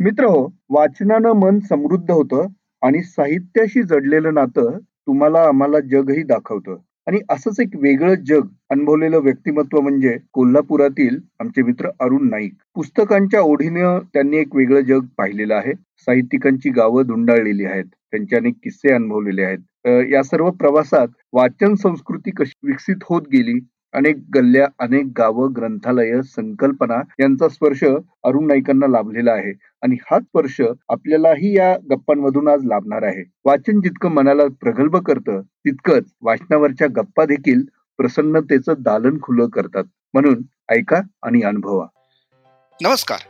मित्र हो वाचनानं मन समृद्ध होतं आणि साहित्याशी जडलेलं नातं तुम्हाला आम्हाला जगही दाखवतं. आणि असंच एक वेगळं जग अनुभवलेलं व्यक्तिमत्व म्हणजे कोल्हापुरातील आमचे मित्र अरुण नाईक. पुस्तकांच्या ओढीनं त्यांनी एक वेगळं जग पाहिलेलं आहे. साहित्यिकांची गावं धुंडाळलेली आहेत. त्यांचे अनेक किस्से अनुभवलेले आहेत. या सर्व प्रवासात वाचन संस्कृती कशी विकसित होत गेली अनेक गल्ल्या अनेक गावं ग्रंथालय संकल्पना यांचा स्पर्श अरुण नाईकांना लाभलेला आहे. आणि हा स्पर्श आपल्यालाही या गप्पांमधून आज लाभणार आहे. वाचन जितकं मनाला प्रगल्भ करतं तितकंच वाचनावरच्या गप्पा देखील प्रसन्नतेचं दालन खुलं करतात. म्हणून ऐका आणि अनुभवा. नमस्कार.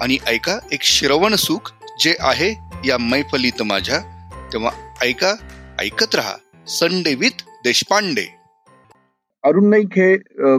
आणि ऐका एक श्रवण सुख जे आहे या मैफलीत माझ्या. तेव्हा ऐका ऐकत रहा संडे विथ देशपांडे. अरुण नाईक हे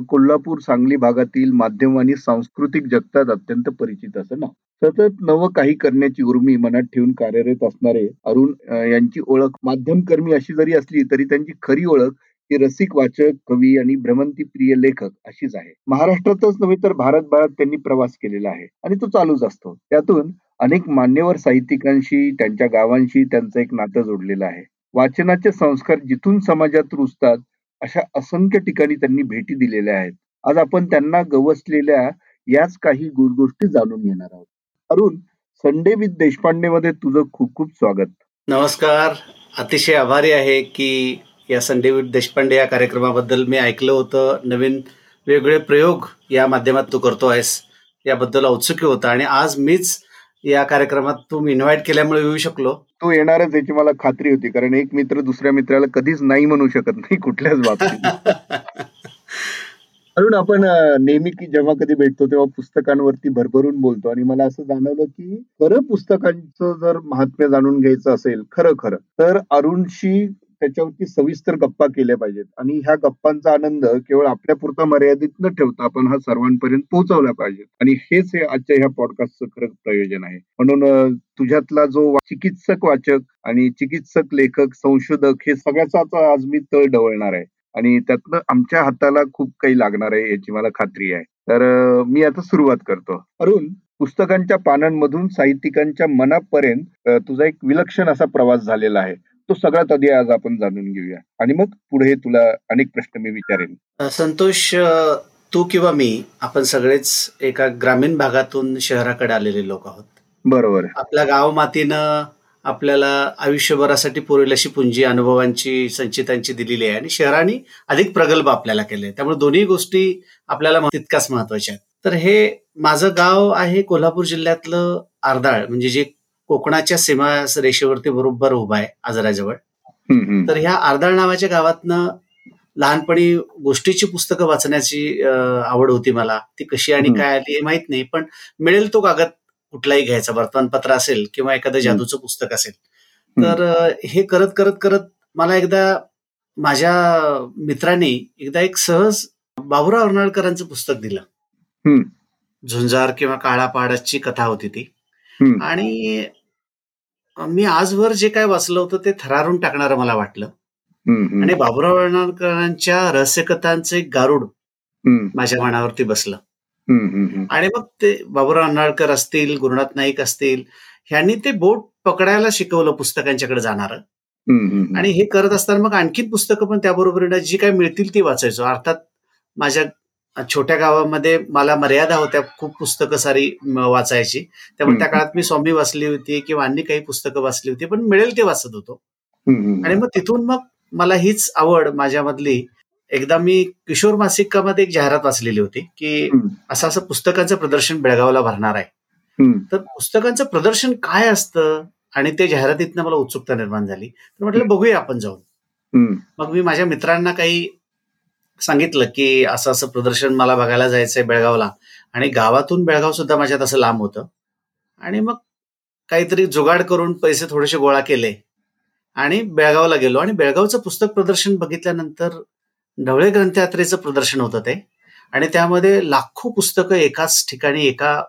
कोल्हापूर सांगली भागातील माध्यम आणि सांस्कृतिक जगतात अत्यंत परिचित असं ना? सतत नवं काही करण्याची उर्मी मनात ठेवून कार्यरत असणारे अरुण यांची ओळख माध्यमकर्मी अशी जरी असली तरी त्यांची खरी ओळख ती रसिक वाचक कवी आणि भ्रमंती प्रिय लेखक अशीच आहे. महाराष्ट्रातच नव्हे तर भारतभरात त्यांनी प्रवास केलेला आहे आणि तो चालूच असतो. त्यातून अनेक मान्यवर साहित्यिकांशी त्यांच्या गावांशी त्यांचं एक नातं जोडलेलं आहे. वाचनाचे संस्कार जिथून समाजात रुजतात अशा असंख्य ठिकाणी त्यांनी भेटी दिलेल्या आहेत. आज आपण त्यांना गवसलेल्या याच काही गोष्टी जाणून घेणार आहोत. अरुण संडे विथ देशपांडे मध्ये तुझं खूप खूप स्वागत. नमस्कार. अतिशय आभारी आहे की या संडे विथ देशपांडे या कार्यक्रमाबद्दल मी ऐकलं होतं. नवीन वेगवेगळे प्रयोग या माध्यमात तू करतो आहेस याबद्दल औत्सुक्य होतं. आणि आज मीच या कार्यक्रमात तू इन्व्हाइट केल्यामुळे येऊ शकलो. तू येणारच याची मला खात्री होती कारण एक मित्र दुसऱ्या मित्राला कधीच नाही म्हणू शकत नाही कुठल्याच बाबतीत. अरुण आपण नेहमी की जेव्हा कधी भेटतो तेव्हा पुस्तकांवरती भरभरून बोलतो. आणि मला असं जाणवलं की खरं पुस्तकांचं जर महात्म्य जाणून घ्यायचं असेल खरं खरं तर अरुणशी त्याच्यावरती सविस्तर गप्पा केल्या पाहिजेत. आणि ह्या गप्पांचा आनंद केवळ आपल्या पुरता मर्यादित न ठेवता आपण हा सर्वांपर्यंत पोहोचवला पाहिजे. आणि हेच हे आजच्या ह्या पॉडकास्टचं खरं प्रयोजन आहे. म्हणून तुझ्यातला जो चिकित्सक वाचक आणि चिकित्सक लेखक संशोधक हे सगळ्याचा आज मी तळ ढवळणार आहे. आणि त्यातनं आमच्या हाताला खूप काही लागणार आहे याची मला खात्री आहे. तर मी आता सुरुवात करतो. अरुण पुस्तकांच्या पानांमधून साहित्यिकांच्या मनापर्यंत तुझा एक विलक्षण असा प्रवास झालेला आहे. तो सगळ्यात आधी आज आपण जाणून घेऊया. आणि मग पुढे तुला अनेक प्रश्न मी विचारेन. संतोष तू किंवा मी आपण सगळेच एका ग्रामीण भागातून शहराकडे आलेले लोक आहोत. बरोबर. आपल्या गाव मातीनं आपल्याला आयुष्यभरासाठी पुरेल अशी पुंजी अनुभवांची संचितांची दिलेली आहे. आणि शहराने अधिक प्रगल्भ आपल्याला केले त्यामुळे दोन्ही गोष्टी आपल्याला तितकाच महत्त्वाच्या आहेत. तर हे माझं गाव आहे कोल्हापूर जिल्ह्यातलं आरदाळ म्हणजे जे कोकणाच्या सीमा रेषेवरती बरोबर उभा आहे आजराजवळ. तर ह्या आरदाळ नावाच्या गावातनं लहानपणी गोष्टीची पुस्तकं वाचण्याची आवड होती मला. ती कशी आणि काय आली हे माहीत नाही पण मिळेल तो कागद कुठलाही घ्यायचा वर्तमानपत्र असेल किंवा एखादं जादूचं पुस्तक असेल. तर हे करत करत करत मला एकदा माझ्या मित्रांनी एकदा एक सहज बाबुराव अर्नाळकरांचं पुस्तक दिलं. झुंजार किंवा काळा पाडाची कथा होती ती. आणि मी आजवर जे काय वाचलं होतं ते थरारून टाकणारं मला वाटलं. आणि बाबुराव अण्णाकरांच्या रहस्यकथांचं एक गारुड माझ्या मनावरती बसलं. आणि मग ते बाबुराव अण्णाळकर असतील गुरुनाथ नाईक असतील ह्यांनी ते बोट पकडायला शिकवलं पुस्तकांच्याकडे जाणार. आणि हे करत असताना मग आणखीन पुस्तकं पण त्याबरोबर जी काय मिळतील ती वाचायचो. अर्थात माझ्या छोट्या गावामध्ये मला मर्यादा होत्या खूप पुस्तकं सारी वाचायची. त्यामुळे त्या काळात मी स्वामी वाचली होती किंवा अन्य काही पुस्तकं वाचली होती पण मिळेल ते वाचत होतो. आणि मग तिथून मग मला हीच आवड माझ्यामधली एकदा मी किशोर मासिकामध्ये एक जाहिरात वाचलेली होती की असं असं पुस्तकांचं प्रदर्शन बेळगावला भरणार आहे. तर पुस्तकांचं प्रदर्शन काय असतं? आणि ते जाहिरातीतनं मला उत्सुकता निर्माण झाली. तर म्हटलं बघूया आपण जाऊन. मग मी माझ्या मित्रांना काही सांगितलं की असं असं प्रदर्शन मला बघायला जायचंय बेळगावला. आणि गावातून बेळगाव सुद्धा माझ्यात असं लांब होतं. आणि मग काहीतरी जुगाड करून पैसे थोडेसे गोळा केले. आणि बेळगावला गेलो. आणि बेळगावचं पुस्तक प्रदर्शन बघितल्यानंतर ढवळे ग्रंथयात्रेचं प्रदर्शन होतं ते. आणि त्यामध्ये लाखो पुस्तकं एकाच ठिकाणी एका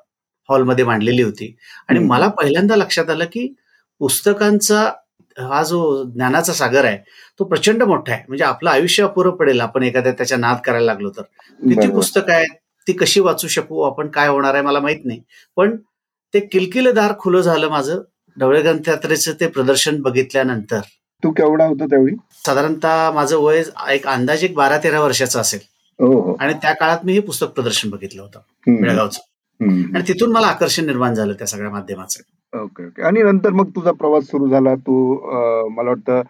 हॉलमध्ये मांडलेली होती. आणि. मला पहिल्यांदा लक्षात आलं की पुस्तकांचा हा जो ज्ञानाचा सागर आहे तो प्रचंड मोठा आहे. म्हणजे आपलं आयुष्य अपुरं पडेल आपण एखाद्या त्याच्या नाद करायला लागलो तर. किती. पुस्तकं आहेत ती कशी वाचू शकू आपण काय होणार आहे मला माहीत नाही. पण ते किलकिलदार खुलं झालं माझं ढवळे ग्रंथयात्रेचं ते प्रदर्शन बघितल्यानंतर. तू केवढा होता त्यावेळी? साधारणतः माझं वय एक अंदाजे एक बारा तेरा वर्षाचं असेल. हो हो. आणि त्या काळात मी हे पुस्तक प्रदर्शन बघितलं होतं. बेळगावचं. आणि तिथून मला आकर्षण निर्माण झालं त्या सगळ्या माध्यमाचं. Okay okay. आणि नंतर मग तुझा प्रवास सुरू झाला. तू अं, मला वाटतं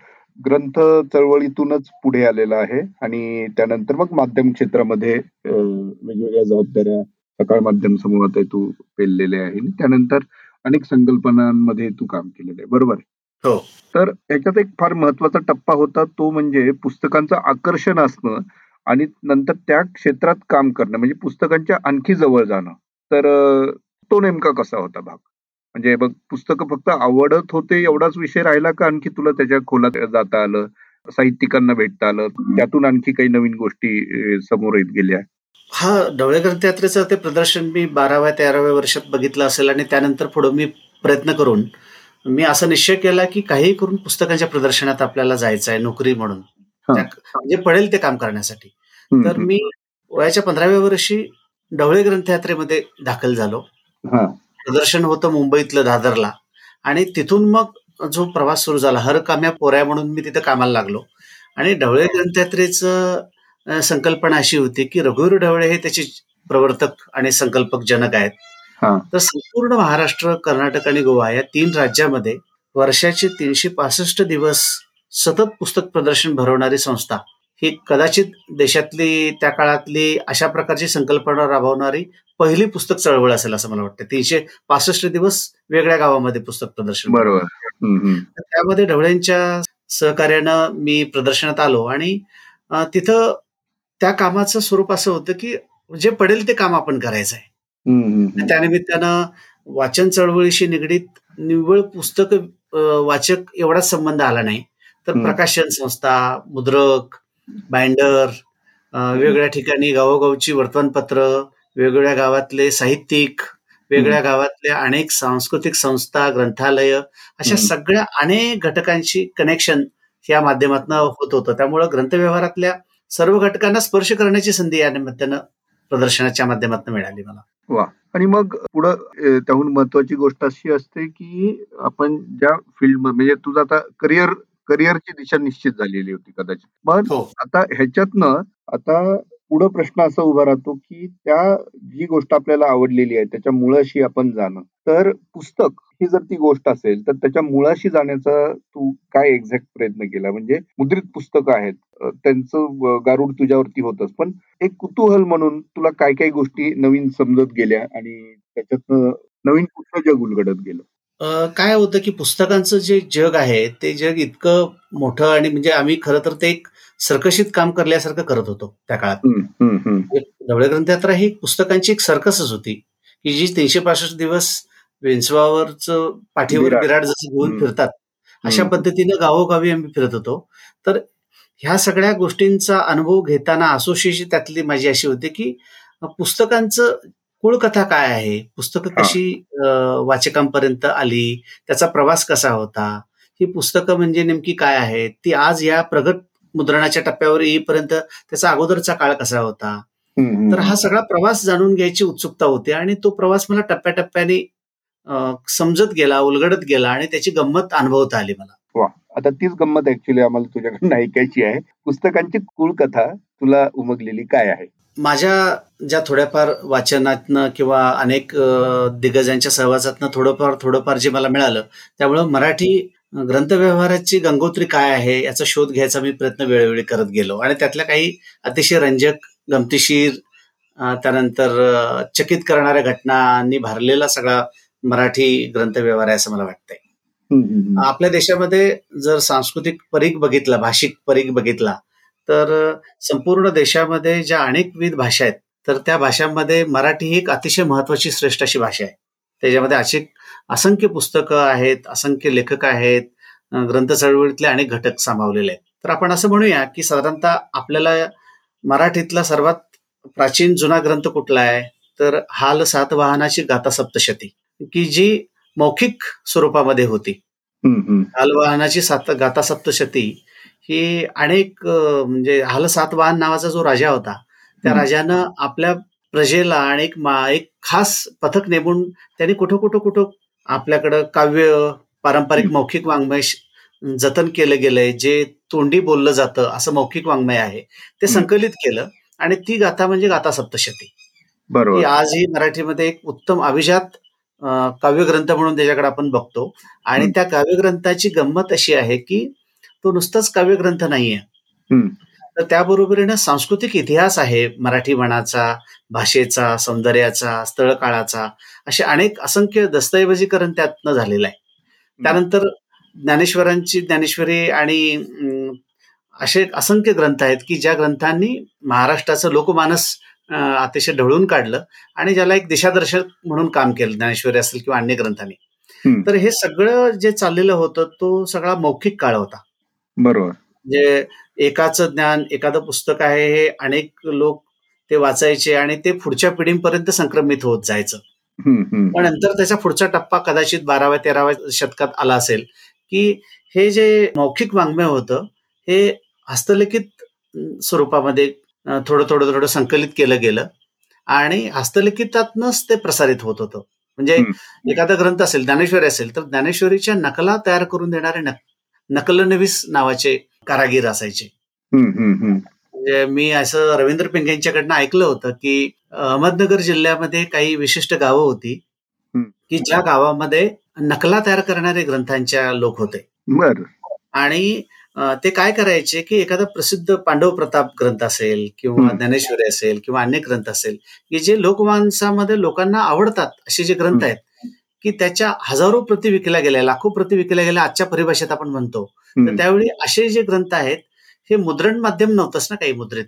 ग्रंथ चळवळीतूनच पुढे आलेला आहे. आणि त्यानंतर मग माध्यम क्षेत्रामध्ये अं, वेगवेगळ्या जबाबदाऱ्या सकाळ माध्यम समूहात तू पेललेले आहे. त्यानंतर अनेक संकल्पनांमध्ये तू काम केलेलं आहे. बरोबर? हो. तर याच्यात एक फार महत्त्वाचा टप्पा होता. तो म्हणजे पुस्तकांचं आकर्षण असणं आणि नंतर त्या क्षेत्रात काम करणं. म्हणजे पुस्तकांच्या आणखी जवळ जाणं. तर अं, तो नेमका कसा होता भाग? म्हणजे बघ पुस्तकं फक्त आवडत होते एवढाच विषय राहिला का आणखी तुला त्याच्या खोलात जाता आलं साहित्यिकांना भेटता आलं? त्यातून आणखी काही नवीन गोष्टी समोर येत गेल्या. हा ढवळे ग्रंथयात्रेचं ते प्रदर्शन मी बाराव्या तेराव्या वर्षात बघितलं असेल आणि त्यानंतर पुढे मी प्रयत्न करून मी असा निश्चय केला की काही करून पुस्तकांच्या प्रदर्शनात आपल्याला जायचं आहे नोकरी म्हणून. हा. त्या- जे पडेल ते काम करण्यासाठी. तर मी वयाच्या पंधराव्या वर्षी ढवळे ग्रंथयात्रेमध्ये दाखल झालो. प्रदर्शन होतं मुंबईतलं दादरला. आणि तिथून मग जो प्रवास सुरू झाला हर काम्या पोऱ्या म्हणून मी तिथं कामाला लागलो. आणि ढवळे ग्रंथयात्रेचं संकल्पना अशी होती की रघुवीर ढवळे हे त्याचे प्रवर्तक आणि संकल्पक जनक आहेत. तर संपूर्ण महाराष्ट्र कर्नाटक आणि गोवा या तीन राज्यामध्ये वर्षाचे तीनशे पासष्ट दिवस सतत पुस्तक प्रदर्शन भरवणारी संस्था ही कदाचित देशातली त्या काळातली अशा प्रकारची संकल्पना राबवणारी पहिली पुस्तक चळवळ असेल असं मला वाटतं. तीनशे पासष्ट दिवस वेगळ्या गावामध्ये पुस्तक प्रदर्शन बरोबर. त्यामध्ये ढवळ्यांच्या सहकार्यानं मी प्रदर्शनात आलो आणि तिथं त्या कामाचं स्वरूप असं होतं की जे पडेल ते काम आपण करायचं आहे. त्यानिमित्तानं वाचन चळवळीशी निगडीत निव्वळ पुस्तक वाचक एवढाच संबंध आला नाही. तर. प्रकाशन संस्था मुद्रक बाइंडर अं, वेगवेगळ्या ठिकाणी गावोगावची वर्तमानपत्र वेगवेगळ्या गावातले साहित्यिक वेगळ्या गावातल्या अनेक सांस्कृतिक संस्था ग्रंथालय अशा. सगळ्या अनेक घटकांची कनेक्शन या माध्यमातून होत होतं. त्यामुळं ग्रंथव्यवहारातल्या सर्व घटकांना स्पर्श करण्याची संधी या निमित्तानं प्रदर्शनाच्या माध्यमातून मिळाली मला. वा. आणि मग पुढं त्याहून महत्वाची गोष्ट अशी असते की आपण ज्या फील्ड म्हणजे तुझं आता करिअर करिअरची दिशा निश्चित झालेली होती कदाचित. पण हो. आता ह्याच्यातनं आता पुढं प्रश्न असा उभा राहतो की त्या जी गोष्ट आपल्याला आवडलेली आहे त्याच्या मुळाशी आपण जाणं. तर पुस्तक ही जर ती गोष्ट असेल तर त्याच्या मुळाशी जाण्याचा तू काय एक्झॅक्ट प्रयत्न केला? म्हणजे मुद्रित पुस्तकं आहेत त्यांचं गारुड गारूड तुझ्यावरती होतच. पण एक कुतूहल म्हणून तुला काय काय गोष्टी नवीन समजत गेल्या आणि त्याच्यातनं नवीन कुठलं जग उलगडत गेलं? काय होतं की पुस्तकांचं जे जग आहे ते जग इतकं मोठं आणि म्हणजे आम्ही खरं तर ते एक सर्कशीत काम करल्यासारखं करत होतो त्या काळात. ढवळे ग्रंथयात्रा ही पुस्तकांची एक सर्कसच होती की जी तीनशे पासष्ट दिवस वेंचवावरच पाठीवर विराट. जसं घेऊन. फिरतात अशा. पद्धतीनं गावोगावी आम्ही फिरत होतो तर ह्या सगळ्या गोष्टींचा अनुभव घेताना असोसिएशन त्यातली माझी अशी होती की पुस्तकांचं कुळकथा काय आहे पुस्तकं. कशी वाचकांपर्यंत आली त्याचा प्रवास कसा होता ही पुस्तकं म्हणजे नेमकी काय आहेत ती आज या प्रगत मुद्रणाच्या टप्प्यावर येईपर्यंत त्याचा अगोदरचा काळ कसा होता. तर हा सगळा प्रवास जाणून घ्यायची उत्सुकता होती आणि तो प्रवास मला टप्प्याटप्प्याने समजत गेला उलगडत गेला आणि त्याची गंमत अनुभवता आली मला. वा. आता तीच गंमत ऍक्च्युली आम्हाला तुझ्याकडून ऐकायची आहे. पुस्तकांची कुळकथा तुला उमगलेली काय आहे? माझ्या ज्या थोड्याफार वाचनातनं किंवा अनेक दिग्गजांच्या सहवासातनं थोडंफार थोडंफार जे मला मिळालं त्यामुळं मराठी ग्रंथव्यवहाराची गंगोत्री काय आहे याचा शोध घ्यायचा मी प्रयत्न वेळोवेळी करत गेलो. आणि त्यातल्या काही अतिशय रंजक गमतीशीर त्यानंतर चकित करणाऱ्या घटनांनी भरलेला सगळा मराठी ग्रंथव्यवहार आहे असं मला वाटतंय. आपल्या देशामध्ये जर सांस्कृतिक परीघ बघितला भाषिक परीघ बघितला तर संपूर्ण देशामध्ये ज्या अनेकविध भाषा आहेत तर त्या भाषांमध्ये मराठी ही एक अतिशय महत्वाची श्रेष्ठ अशी भाषा आहे. त्याच्यामध्ये असे असंख्य पुस्तकं आहेत असंख्य लेखक आहेत ग्रंथ चळवळीतले अनेक घटक सामावलेले आहेत. तर आपण असं म्हणूया की साधारणतः आपल्याला मराठीतला सर्वात प्राचीन जुना ग्रंथ कुठला आहे? तर हाल सात वाहनाची गाथा सप्तशती की जी मौखिक स्वरूपामध्ये होती. हाल वाहनाची सात गाथा सप्तशती ही अनेक म्हणजे हाल सात वाहन नावाचा जो राजा होता त्या राजानं आपल्या प्रजेला आणि एक खास पथक नेमून त्यांनी कुठं कुठं कुठं आपल्याकडं काव्य पारंपरिक मौखिक वाङ्मय जतन केलं गेलंय जे तोंडी बोललं जातं असं मौखिक वाङ्मय आहे ते संकलित केलं आणि ती गाथा म्हणजे गाथा सप्तशती. बरोबर. आजही मराठीमध्ये एक उत्तम अभिजात काव्यग्रंथ म्हणून त्याच्याकडे आपण बघतो. आणि त्या काव्यग्रंथाची गंमत अशी आहे की तो नुसताच काव्यग्रंथ नाहीये. तर त्याबरोबरीनं सांस्कृतिक इतिहास आहे मराठी मनाचा भाषेचा सौंदर्याचा स्थळकाळाचा. असे अनेक असंख्य दस्तऐवजीकरण त्यातनं झालेलं आहे. त्यानंतर ज्ञानेश्वरांची ज्ञानेश्वरी आणि असे असंख्य ग्रंथ आहेत की ज्या ग्रंथांनी महाराष्ट्राचं लोकमानस अतिशय ढळून काढलं आणि ज्याला एक दिशादर्शक म्हणून काम केलं ज्ञानेश्वरी असेल किंवा अन्य ग्रंथांनी. तर हे सगळं जे चाललेलं होतं तो सगळा मौखिक काळ होता. बरोबर. म्हणजे एकाचं ज्ञान एखादं पुस्तक आहे हे अनेक लोक ते वाचायचे आणि ते पुढच्या पिढीपर्यंत संक्रमित होत जायचं. पण नंतर त्याचा पुढचा टप्पा कदाचित बाराव्या तेराव्या शतकात आला असेल की हे जे मौखिक वाङ्मय होतं हे हस्तलिखित स्वरूपामध्ये थोडं थोडं थोडं संकलित केलं गेलं आणि हस्तलिखितातनच ते प्रसारित होत होतं. म्हणजे एखादा ग्रंथ असेल ज्ञानेश्वरी असेल तर ज्ञानेश्वरीच्या नकला तयार करून देणारे नकलनवीस नावाचे कारागीर असायचे. म्हणजे मी असं रवींद्र पिंग यांच्याकडनं ऐकलं होतं की अहमदनगर जिल्ह्यामध्ये काही विशिष्ट गावं होती की ज्या गावामध्ये नकला तयार करणारे ग्रंथांच्या लोक होते. आणि ते काय करायचे की एखादा प्रसिद्ध पांडव प्रताप ग्रंथ असेल किंवा ज्ञानेश्वरी असेल किंवा अन्य ग्रंथ असेल की जे लोकमानसामध्ये लोकांना आवडतात असे जे ग्रंथ आहेत की त्याच्या हजारो प्रति विकल्या गेल्या लाखो प्रति विकल्या गेल्या आजच्या परिभाषेत आपण म्हणतो. तर त्यावेळी असे जे ग्रंथ आहेत हे मुद्रण माध्यम नव्हतंच ना काही मुद्रित.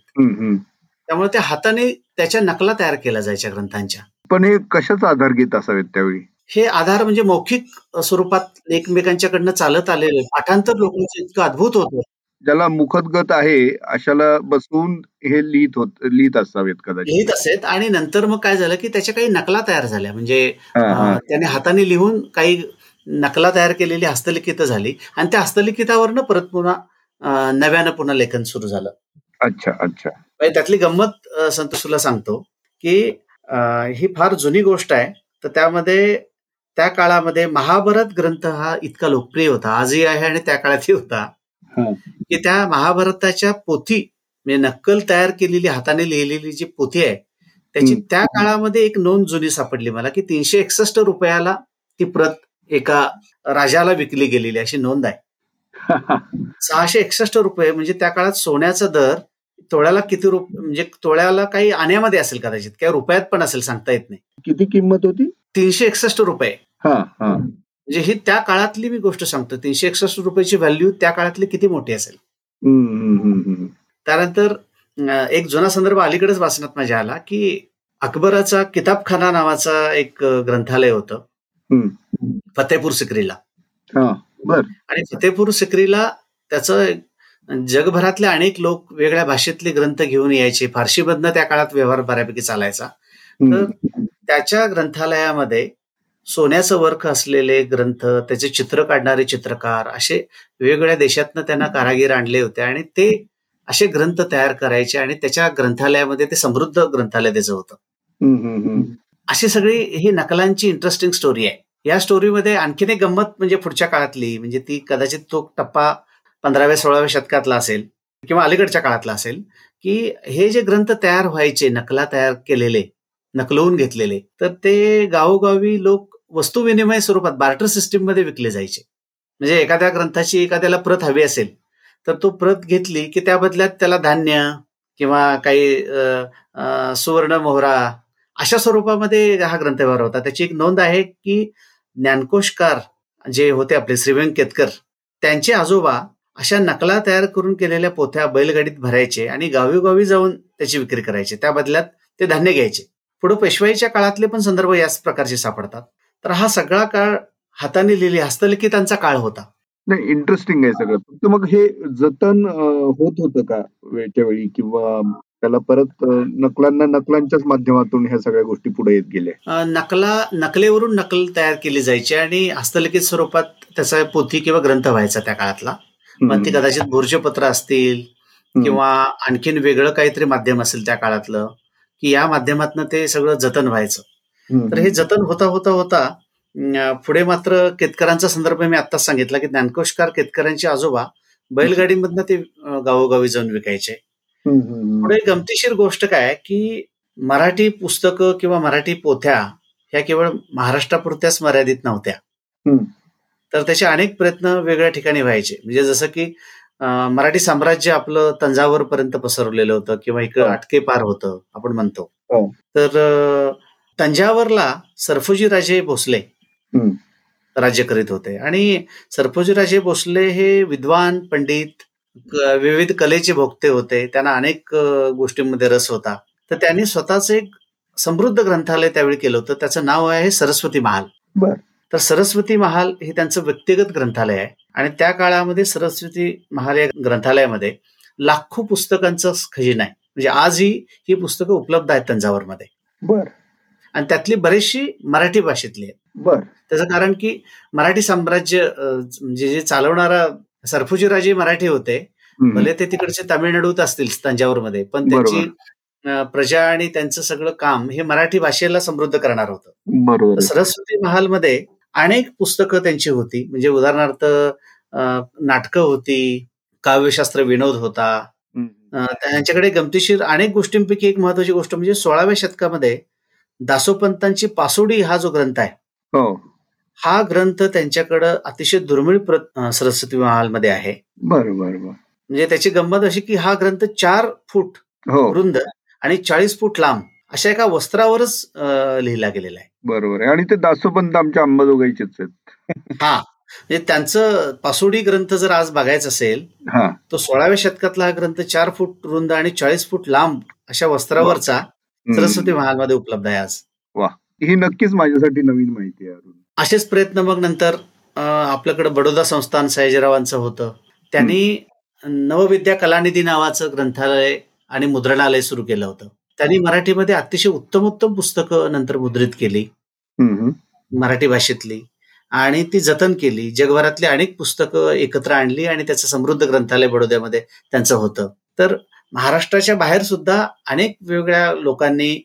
त्यामुळे त्या हाताने त्याच्या नकला तयार केल्या जायच्या ग्रंथांच्या. पण हे कशाचा आधार घेत असावेत त्यावेळी? हे आधार म्हणजे मौखिक स्वरूपात एकमेकांच्याकडनं चालत आलेले पाठांतर लोकांचं इतकं अद्भुत होतं. ज्याला मुखदगत आहे अशाला बसवून हे लिहित होत लिहित असावेत कदाचित. लिहित असेल आणि नंतर मग काय झालं की त्याच्या काही नकला तयार झाल्या. म्हणजे त्याने हाताने लिहून काही नकला तयार केलेली हस्तलिखित झाली आणि त्या हस्तलिखितावरनं परत पुन्हा नव्यानं पुन्हा लेखन सुरू झालं. अच्छा अच्छा. त्यातली गंमत संतोष तुला सांगतो की ही फार जुनी गोष्ट आहे. तर त्यामध्ये त्या काळामध्ये महाभारत ग्रंथ हा इतका लोकप्रिय होता. आजही आहे आणि त्या काळातही होता. की त्या महाभारताच्या पोथी म्हणजे नक्कल तयार केलेली हाताने लिहिलेली जी पोथी आहे त्याची त्या काळामध्ये एक नोंद जुनी सापडली मला की तीनशे एकसष्ट रुपयाला ती प्रत एका राजाला विकली गेलेली अशी नोंद आहे. सहाशे एकसष्ट रुपये म्हणजे त्या काळात सोन्याचा दर तोळ्याला किती रुपये म्हणजे तोळ्याला काही आण्यामध्ये असेल कदाचित किंवा रुपयात पण असेल सांगता येत नाही. किती किंमत होती? तीनशे एकसष्ट रुपये. म्हणजे ही त्या काळातली मी गोष्ट सांगतो तीनशे एकसष्ट रुपयाची व्हॅल्यू त्या काळातली किती मोठी असेल. त्यानंतर एक जुना संदर्भ अलीकडेच वाचण्यात माझ्या आला की अकबराचा किताबखाना नावाचा एक ग्रंथालय होतं. फतेपूर सिक्रीला. आणि फतेपूर सिक्रीला त्याचं जगभरातले अनेक लोक वेगळ्या भाषेतले ग्रंथ घेऊन यायचे. फारशी बदन त्या काळात व्यवहार बऱ्यापैकी चालायचा. तर त्याच्या ग्रंथालयामध्ये सोन्याचं वर्क असलेले ग्रंथ त्याचे चित्र काढणारे चित्रकार असे वेगवेगळ्या देशातनं त्यांना कारागीर आणले होते आणि ते असे ग्रंथ तयार करायचे आणि त्याच्या ग्रंथालयामध्ये ते समृद्ध ग्रंथालय त्याचं होतं. अशी सगळी ही नकलांची इंटरेस्टिंग स्टोरी आहे. या स्टोरीमध्ये आणखीन एक गंमत म्हणजे पुढच्या काळातली म्हणजे ती कदाचित तो टप्पा पंधराव्या सोळाव्या शतकातला असेल किंवा अलीकडच्या काळातला असेल की हे जे ग्रंथ तयार व्हायचे नकला तयार केलेले नकलवून घेतलेले तर ते गावोगावी लोक वस्तू विनिमय स्वरूपात बार्टर सिस्टीममध्ये विकले जायचे. म्हणजे एखाद्या ग्रंथाची एखाद्याला प्रत हवी असेल तर तो प्रत घेतली की त्या बदल्यात त्याला धान्य किंवा काही सुवर्ण मोहरा अशा स्वरूपामध्ये हा ग्रंथ व्यवहार होता. त्याची एक नोंद आहे की ज्ञानकोशकार जे होते आपले श्रीवेंग केतकर त्यांचे आजोबा अशा नकला तयार करून केलेल्या पोथ्या बैलगाडीत भरायचे आणि गावीगावी जाऊन त्याची विक्री करायचे. त्या बदल्यात ते धान्य घ्यायचे. पुढे पेशवाईच्या काळातले पण संदर्भ याच प्रकारचे सापडतात. तर हा सगळा काळ हाताने लिहिली हस्तलिखितांचा काळ होता. नाही इंटरेस्टिंग आहे सगळं. फक्त मग हे जतन होत होतं का वेळच्या वेळी किंवा त्याला परत नकलांना नकलांच्याच माध्यमातून ह्या सगळ्या गोष्टी पुढे येत गेल्या. नकला नकलेवरून नकल तयार केली जायची आणि हस्तलिखित स्वरूपात त्याचा पोथी किंवा ग्रंथ व्हायचा त्या काळातला. मग ती कदाचित भूर्जपत्र असतील किंवा आणखीन वेगळं काहीतरी माध्यम असेल त्या काळातलं की या माध्यमातून ते सगळं जतन व्हायचं. तर हे जतन होता होता होता पुढे मात्र केतकरांचा संदर्भ मी आत्ताच सांगितला की ज्ञानकोशकार केतकरांचे आजोबा बैलगाडीमधनं ते गावोगावी जाऊन विकायचे. पुढे गमतीशीर गोष्ट काय की मराठी पुस्तकं किंवा मराठी पोथ्या ह्या केवळ महाराष्ट्रापुरत्याच मर्यादित नव्हत्या. तर त्याचे अनेक प्रयत्न वेगळ्या ठिकाणी व्हायचे. म्हणजे जसं की मराठी साम्राज्य आपलं तंजावर पर्यंत पसरवलेलं होतं किंवा एक अटके पार होतं आपण म्हणतो. तर तंजावरला सरफोजी राजे भोसले राज्य करीत होते. आणि सरफोजी राजे भोसले हे विद्वान पंडित विविध कलेचे भोगते होते. त्यांना अनेक गोष्टींमध्ये रस होता. तर त्यांनी स्वतःच एक समृद्ध ग्रंथालय त्यावेळी केलं होतं. त्याचं नाव आहे सरस्वती महाल. तर सरस्वती महाल हे त्यांचं व्यक्तिगत ग्रंथालय आहे. आणि त्या काळामध्ये सरस्वती महाल या ग्रंथालयामध्ये लाखो पुस्तकांचं खजिना आहे. म्हणजे आजही ही पुस्तकं उपलब्ध आहेत तंजावरमध्ये. बर. आणि त्यातली बरीचशी मराठी भाषेतली आहेत. बर. त्याचं कारण की मराठी साम्राज्य म्हणजे जे चालवणारा सरफुजीराजे मराठी होते. भले ते तिकडचे तामिळनाडूत असतील तंजावरमध्ये पण त्यांची प्रजा आणि त्यांचं सगळं काम हे मराठी भाषेला समृद्ध करणार होतं. बरोबर सरस्वती महालमध्ये अनेक पुस्तकं त्यांची होती. म्हणजे उदाहरणार्थ नाटकं होती काव्यशास्त्र विनोद होता. त्यांच्याकडे गमतीशीर अनेक गोष्टींपैकी एक महत्वाची गोष्ट म्हणजे सोळाव्या शतकामध्ये दासोपंतांची पासोडी हा जो ग्रंथ आहे. हा ग्रंथ त्यांच्याकडं अतिशय दुर्मिळ सरस्वती महालमध्ये आहे. बरोबर म्हणजे त्याची गंमत अशी की हा ग्रंथ चार फूट रुंद आणि चाळीस फूट लांब अशा एका वस्त्रावरच लिहिला गेलेला आहे. बरोबर आहे. आणि ते दासोपंत आमच्या अंबाजोगाईचेच आहेत. हा. म्हणजे त्यांचं पासोडी ग्रंथ जर आज बघायचा असेल तो सोळाव्या शतकातला हा ग्रंथ चार फूट रुंद आणि चाळीस फूट लांब अशा वस्त्रावरचा सरस्वती महालमध्ये उपलब्ध आहे आज. वा. ही नक्कीच माझ्यासाठी नवीन माहिती आहे असेच प्रयत्न मग नंतर आपल्याकडे बडोदा संस्थान सयाजीरावांचं होतं. त्यांनी नवविद्या कलानिधी नावाचं ग्रंथालय आणि मुद्रणालय सुरू केलं होतं. त्यांनी मराठीमध्ये अतिशय उत्तम उत्तम पुस्तकं नंतर मुद्रित केली. मराठी भाषेतली. आणि ती जतन केली. जगभरातली अनेक पुस्तकं एकत्र आणली आणि त्याचं समृद्ध ग्रंथालय बडोद्यामध्ये त्यांचं होतं. तर महाराष्ट्राच्या बाहेर सुद्धा अनेक वेगवेगळ्या लोकांनी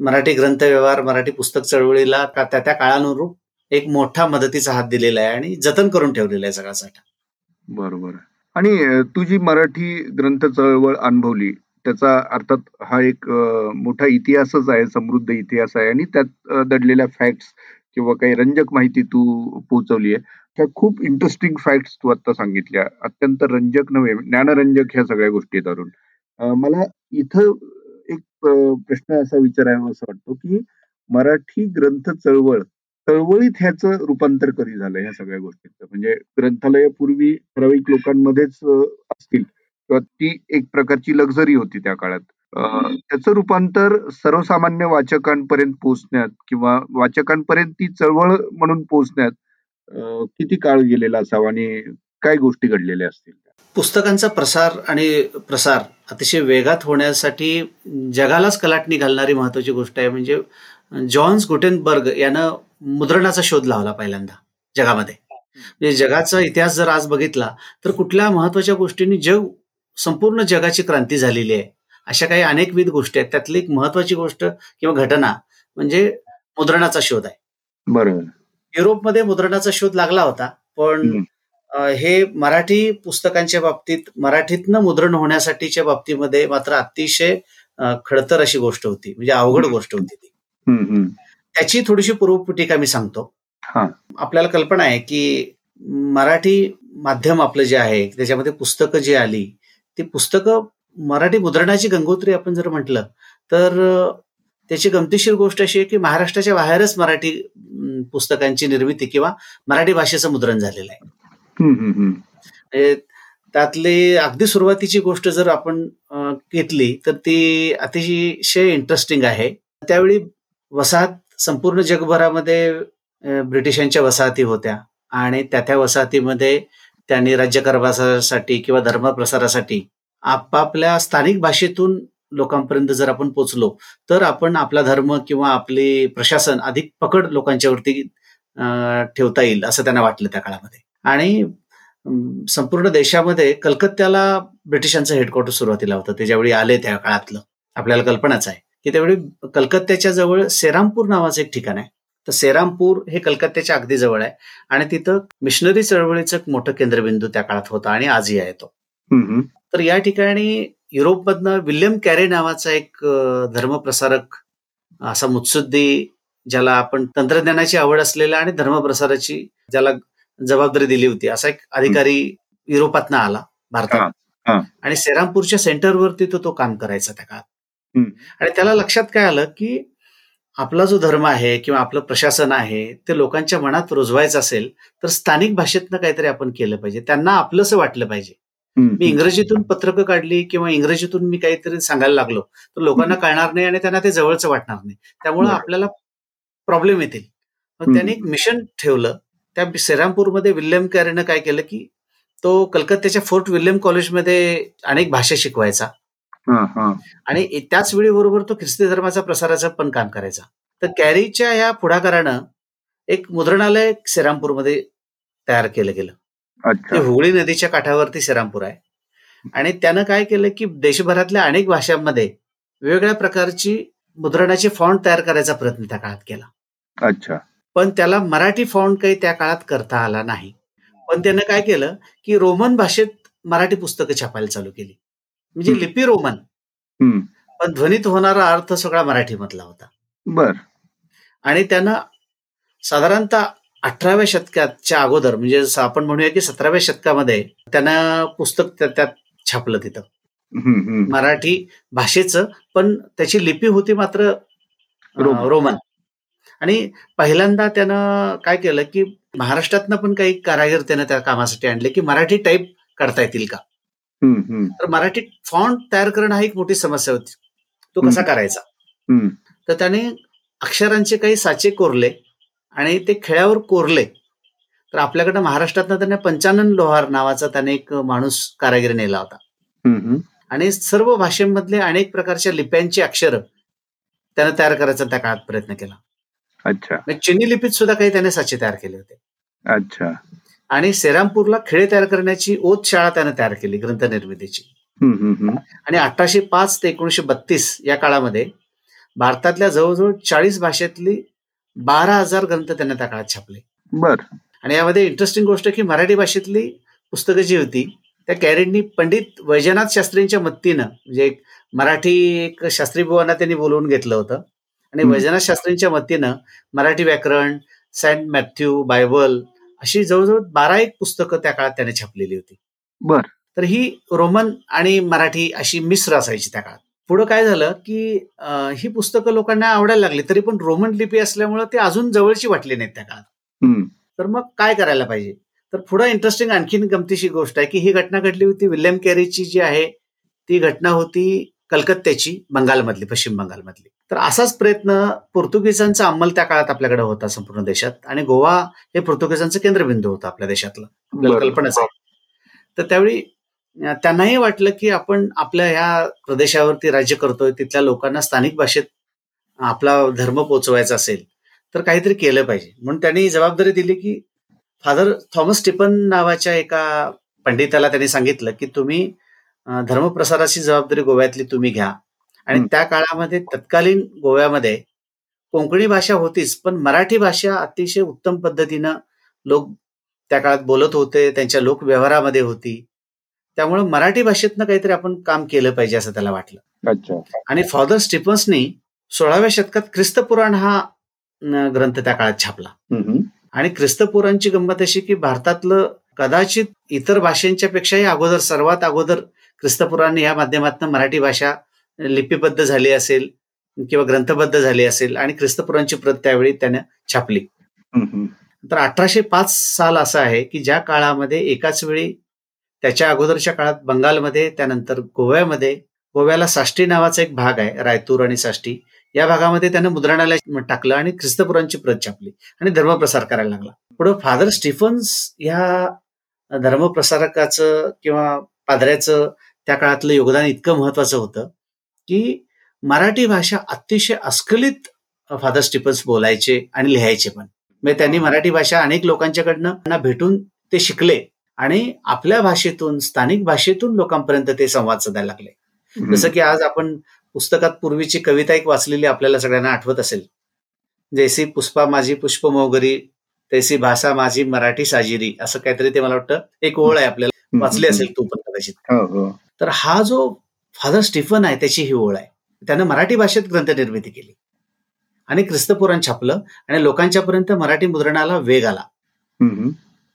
मराठी ग्रंथ व्यवहार मराठी पुस्तक चळवळीला त्या त्या काळानुरूप एक मोठा मदतीचा हात दिलेला आहे आणि जतन करून ठेवलेला आहे सगळा साठा. बरोबर. आणि तुझी मराठी ग्रंथ चळवळ अनुभवली त्याचा अर्थात हा एक मोठा इतिहासच आहे समृद्ध इतिहास आहे आणि त्यात दडलेल्या फॅक्ट्स किंवा काही रंजक माहिती तू पोहोचवली आहे. त्या खूप इंटरेस्टिंग फॅक्ट्स तू आता सांगितल्या. अत्यंत रंजक नव्हे ज्ञानरंजक ह्या सगळ्या गोष्टी धरून मला इथं एक प्रश्न असा विचारायला असं वाटतो की मराठी ग्रंथ चळवळ चळवळीत ह्याचं रूपांतर कधी झालं ह्या सगळ्या गोष्टींचं. म्हणजे ग्रंथालय पूर्वी ठराविक लोकांमध्येच असतील. किंवा ती एक प्रकारची लक्झरी होती त्या काळात. त्याचं रूपांतर सर्वसामान्य वाचकांपर्यंत पोहोचण्यात किंवा वाचकांपर्यंत ती चळवळ म्हणून पोहोचण्यात किती काळ गेलेला असावा आणि काय गोष्टी घडलेल्या असतील? पुस्तकांचा प्रसार आणि प्रसार अतिशय वेगात होण्यासाठी जगालाच कलाटणी घालणारी महत्वाची गोष्ट आहे. म्हणजे जॉन्स गुटेनबर्ग यानं मुद्रणाचा शोध लावला पहिल्यांदा जगामध्ये. म्हणजे जगाचा इतिहास जर आज बघितला तर कुठल्या महत्त्वाच्या गोष्टींनी जग संपूर्ण जगाची क्रांती झालेली आहे. अशा काही अनेकविध गोष्टी आहेत. त्यातली एक महत्वाची गोष्ट किंवा घटना म्हणजे मुद्रणाचा शोध आहे. बरोबर. युरोपमध्ये मुद्रणाचा शोध लागला होता पण हे मराठी पुस्तकांच्या बाबतीत मराठीतनं मुद्रण होण्यासाठीच्या बाबतीमध्ये मात्र अतिशय खडतर अशी गोष्ट होती. म्हणजे अवघड गोष्ट होती ती. त्याची थोडीशी पूर्वपुटिका मी सांगतो. आपल्याला कल्पना आहे की मराठी माध्यम आपलं जे आहे त्याच्यामध्ये पुस्तकं जी आली ती पुस्तकं मराठी मुद्रणाची गंगोत्री आपण जर म्हटलं तर त्याची गमतीशीर गोष्ट अशी आहे की महाराष्ट्राच्या बाहेरच मराठी पुस्तकांची निर्मिती किंवा मराठी भाषेचं मुद्रण झालेलं आहे. त्यातली अगदी सुरुवातीची गोष्ट जर आपण घेतली तर ती अतिशय इंटरेस्टिंग आहे. त्यावेळी वसाहत संपूर्ण जगभरामध्ये ब्रिटिशांच्या वसाहती होत्या. आणि त्या त्या वसाहतीमध्ये त्यांनी राज्यकारभारासाठी किंवा धर्मप्रसारासाठी आपापल्या स्थानिक भाषेतून लोकांपर्यंत जर आपण पोचलो तर आपण आपला धर्म किंवा आपले प्रशासन अधिक पकड लोकांच्यावरती ठेवता येईल असं त्यांना वाटलं त्या काळामध्ये. आणि संपूर्ण देशामध्ये कलकत्त्याला ब्रिटिशांचं हेडक्वार्टर सुरुवातीला होतं. ते ज्यावेळी आले त्या काळातलं. आपल्याला कल्पनाच आहे. की त्यावेळी कलकत्त्याच्या जवळ सेरामपूर नावाचं एक ठिकाण आहे. तर सेरामपूर हे कलकत्त्याच्या अगदी जवळ आहे आणि तिथं मिशनरी चळवळीचं एक मोठं केंद्रबिंदू त्या काळात होता आणि आजही आहे तो. तर या ठिकाणी युरोपमधनं विल्यम कॅरे नावाचा एक धर्मप्रसारक असा मुत्सुद्दी ज्याला आपण तंत्रज्ञानाची आवड असलेला आणि धर्मप्रसाराची ज्याला जबाबदारी दिली होती असा एक अधिकारी युरोपातनं आला भारतात. आणि सेरामपूरच्या सेंटरवरती तो तो काम करायचा त्या काळात. आणि त्याला लक्षात काय आलं की आपला जो धर्म आहे किंवा आपलं प्रशासन आहे ते लोकांच्या मनात रुजवायचं असेल तर स्थानिक भाषेतनं काहीतरी आपण केलं पाहिजे. त्यांना आपलंसं वाटलं पाहिजे. मी इंग्रजीतून पत्रकं काढली किंवा इंग्रजीतून मी काहीतरी सांगायला लागलो तर लोकांना कळणार नाही आणि त्यांना ते जवळचं वाटणार नाही. त्यामुळे आपल्याला प्रॉब्लेम येतील. त्यांनी एक मिशन ठेवलं. त्या सेरामपूरमध्ये विल्यम कॅरेनं काय केलं की तो कलकत्त्याच्या फोर्ट विल्यम कॉलेजमध्ये अनेक भाषा शिकवायचा. आणि त्याच वेळी बरोबर तो ख्रिस्ती धर्माचा प्रसाराचं पण काम करायचा. तर कॅरीच्या या पुढाकारानं एक मुद्रणालय सेरामपूरमध्ये तयार केलं गेलं. ते हुगळी नदीच्या काठावरती सेरामपूर आहे. आणि त्यानं काय केलं की देशभरातल्या अनेक भाषांमध्ये वेगवेगळ्या प्रकारची मुद्रणाची फॉन्ट तयार करायचा प्रयत्न त्या काळात केला. अच्छा. पण त्याला मराठी फॉन्ट काही त्या काळात करता आला नाही. पण त्यानं काय केलं की रोमन भाषेत मराठी पुस्तकं छापायला चालू केली. म्हणजे लिपी रोमन. पण ध्वनीत होणारा अर्थ सगळा मराठीमधला होता. बर. आणि त्यानं साधारणतः अठराव्या शतकाच्या अगोदर म्हणजे आपण म्हणूया की सतराव्या शतकामध्ये त्यानं पुस्तक त्यात छापलं तिथं. मराठी भाषेचं पण त्याची लिपी होती मात्र रोमन. आणि पहिल्यांदा त्यानं काय केलं की महाराष्ट्रातनं पण काही कारागीर त्यानं त्या कामासाठी आणले की मराठी टाईप करता येतील का? तर मराठी फॉन्ट तयार करणं ही एक मोठी समस्या होती. तो कसा करायचा? तर त्याने अक्षरांचे काही साचे कोरले आणि ते खेळ्यावर कोरले. तर आपल्याकडं महाराष्ट्रातनं त्याने पंचानन लोहार नावाचा त्याने एक माणूस कारागीर नेला होता. आणि सर्व भाषेमधले अनेक प्रकारच्या लिप्यांची अक्षर त्याने तयार करायचा त्या काळात प्रयत्न केला. अच्छा. चिनी लिपीत सुद्धा काही त्याने साचे तयार केले होते. अच्छा. आणि सेरामपूरला खेळे तयार करण्याची ओत शाळा त्याने तयार केली ग्रंथ निर्मितीची आणि अठराशे पाच ते एकोणीशे बत्तीस या काळामध्ये भारतातल्या जवळजवळ चाळीस भाषेतली बारा हजार ग्रंथ त्यांना त्या काळात छापले. बर. आणि यामध्ये इंटरेस्टिंग गोष्ट की मराठी भाषेतली पुस्तकं जी होती त्या कॅरेटनी पंडित वैजनाथ शास्त्रींच्या मत्तीनं म्हणजे मराठी एक शास्त्री बुवांना त्यांनी बोलवून घेतलं होतं. आणि वैजनाथ शास्त्रींच्या मतीनं मराठी व्याकरण सेंट मॅथ्यू बायबल अशी जवळजवळ बारा एक पुस्तकं त्या काळात त्याने छापलेली होती. बर. तर ही रोमन आणि मराठी अशी मिश्र असायची त्या काळात. पुढं काय झालं की ही पुस्तकं लोकांना आवडायला लागली तरी पण रोमन लिपी असल्यामुळे ते अजून जवळची वाटली नाहीत त्या काळात. तर मग काय करायला पाहिजे? तर पुढं इंटरेस्टिंग आणखीन गमतीशी गोष्ट आहे की ही घटना घडली होती विल्यम कॅरीची जी आहे ती घटना होती कलकत्त्याची बंगालमधली पश्चिम बंगालमधली. तर असाच प्रयत्न पोर्तुगीजांचा अंमल त्या काळात आपल्याकडे होता संपूर्ण देशात आणि गोवा हे पोर्तुगीजांचं केंद्रबिंदू होतं आपल्या देशातलं. आपल्याला कल्पनाच तर त्यावेळी त्यांनाही वाटलं की आपण आपल्या ह्या प्रदेशावरती राज्य करतोय तिथल्या लोकांना स्थानिक भाषेत आपला धर्म पोचवायचा असेल तर काहीतरी केलं पाहिजे. म्हणून त्यांनी जबाबदारी दिली की फादर थॉमस स्टिपन नावाच्या एका पंडिताला त्यांनी सांगितलं की तुम्ही धर्मप्रसाराची जबाबदारी गोव्यातली तुम्ही घ्या. आणि त्या काळामध्ये तत्कालीन गोव्यामध्ये कोंकणी भाषा होतीच पण मराठी भाषा अतिशय उत्तम पद्धतीनं लोक त्या काळात बोलत होते त्यांच्या लोक व्यवहारामध्ये होती. त्यामुळे मराठी भाषेतनं काहीतरी आपण काम केलं पाहिजे असं त्याला वाटलं. आणि फादर स्टिफन्सनी सोळाव्या शतकात ख्रिस्त पुराण हा ग्रंथ त्या काळात छापला. आणि ख्रिस्त पुराणची गंमत अशी की भारतातलं कदाचित इतर भाषांच्या पेक्षाही अगोदर सर्वात अगोदर ख्रिस्तपुराण या माध्यमातून मराठी भाषा लिपिबद्ध झाली असेल किंवा ग्रंथबद्ध झाली असेल आणि ख्रिस्तपुरांची प्रत त्यावेळी त्याने छापली. तर अठराशे पाच साल असं आहे की ज्या काळामध्ये एकाच वेळी त्याच्या अगोदरच्या काळात बंगालमध्ये त्यानंतर गोव्यामध्ये गोव्याला साष्टी नावाचा एक भाग आहे रायतूर आणि साष्टी. या भागामध्ये त्यानं मुद्रणालय टाकलं आणि ख्रिस्तपुरांची प्रत छापली आणि धर्मप्रसार करायला लागला. पुढं फादर स्टीफन्स ह्या धर्मप्रसारकाचं किंवा पादऱ्याचं त्या काळातलं योगदान इतकं महत्वाचं होतं की मराठी भाषा अतिशय अस्खलित फादर स्टीफन्स बोलायचे आणि लिहायचे पण. म्हणजे त्यांनी मराठी भाषा अनेक लोकांच्याकडनं भेटून ते शिकले आणि आपल्या भाषेतून स्थानिक भाषेतून लोकांपर्यंत ते संवाद साधायला लागले. जसं की आज आपण पुस्तकात पूर्वीची कविता एक वाचलेली आपल्याला सगळ्यांना आठवत असेल. जैसी पुष्पा माझी पुष्प मोगरी तैसी भाषा माझी मराठी साजिरी असं काहीतरी ते मला वाटतं एक ओळ आहे आपल्याला. वाचली असेल तू पण कदाचित. हो, हो. तर हा जो फादर स्टीफन आहे त्याची ही ओळ आहे. त्यानं मराठी भाषेत ग्रंथ निर्मिती केली. आणि ख्रिस्तपुराण छापलं आणि लोकांच्यापर्यंत मराठी मुद्रणाला वेग आला.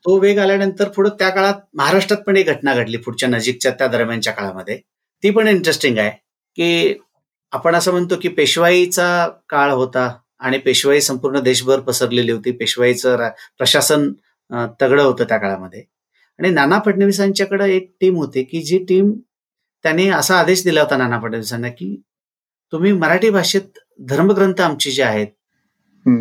तो वेग आल्यानंतर पुढे त्या काळात महाराष्ट्रात पण एक घटना घडली पुढच्या नजीकच्या त्या दरम्यानच्या काळामध्ये. ती पण इंटरेस्टिंग आहे की आपण असं म्हणतो की पेशवाईचा काळ होता आणि पेशवाई संपूर्ण देशभर पसरलेली होती. पेशवाईचं प्रशासन तगडं होतं त्या काळामध्ये. आणि नाना फडणवीसांच्याकडे एक टीम होती की जी टीम त्यांनी असा आदेश दिला होता नाना फडणवीसांना की तुम्ही मराठी भाषेत धर्मग्रंथ आमचे जे आहेत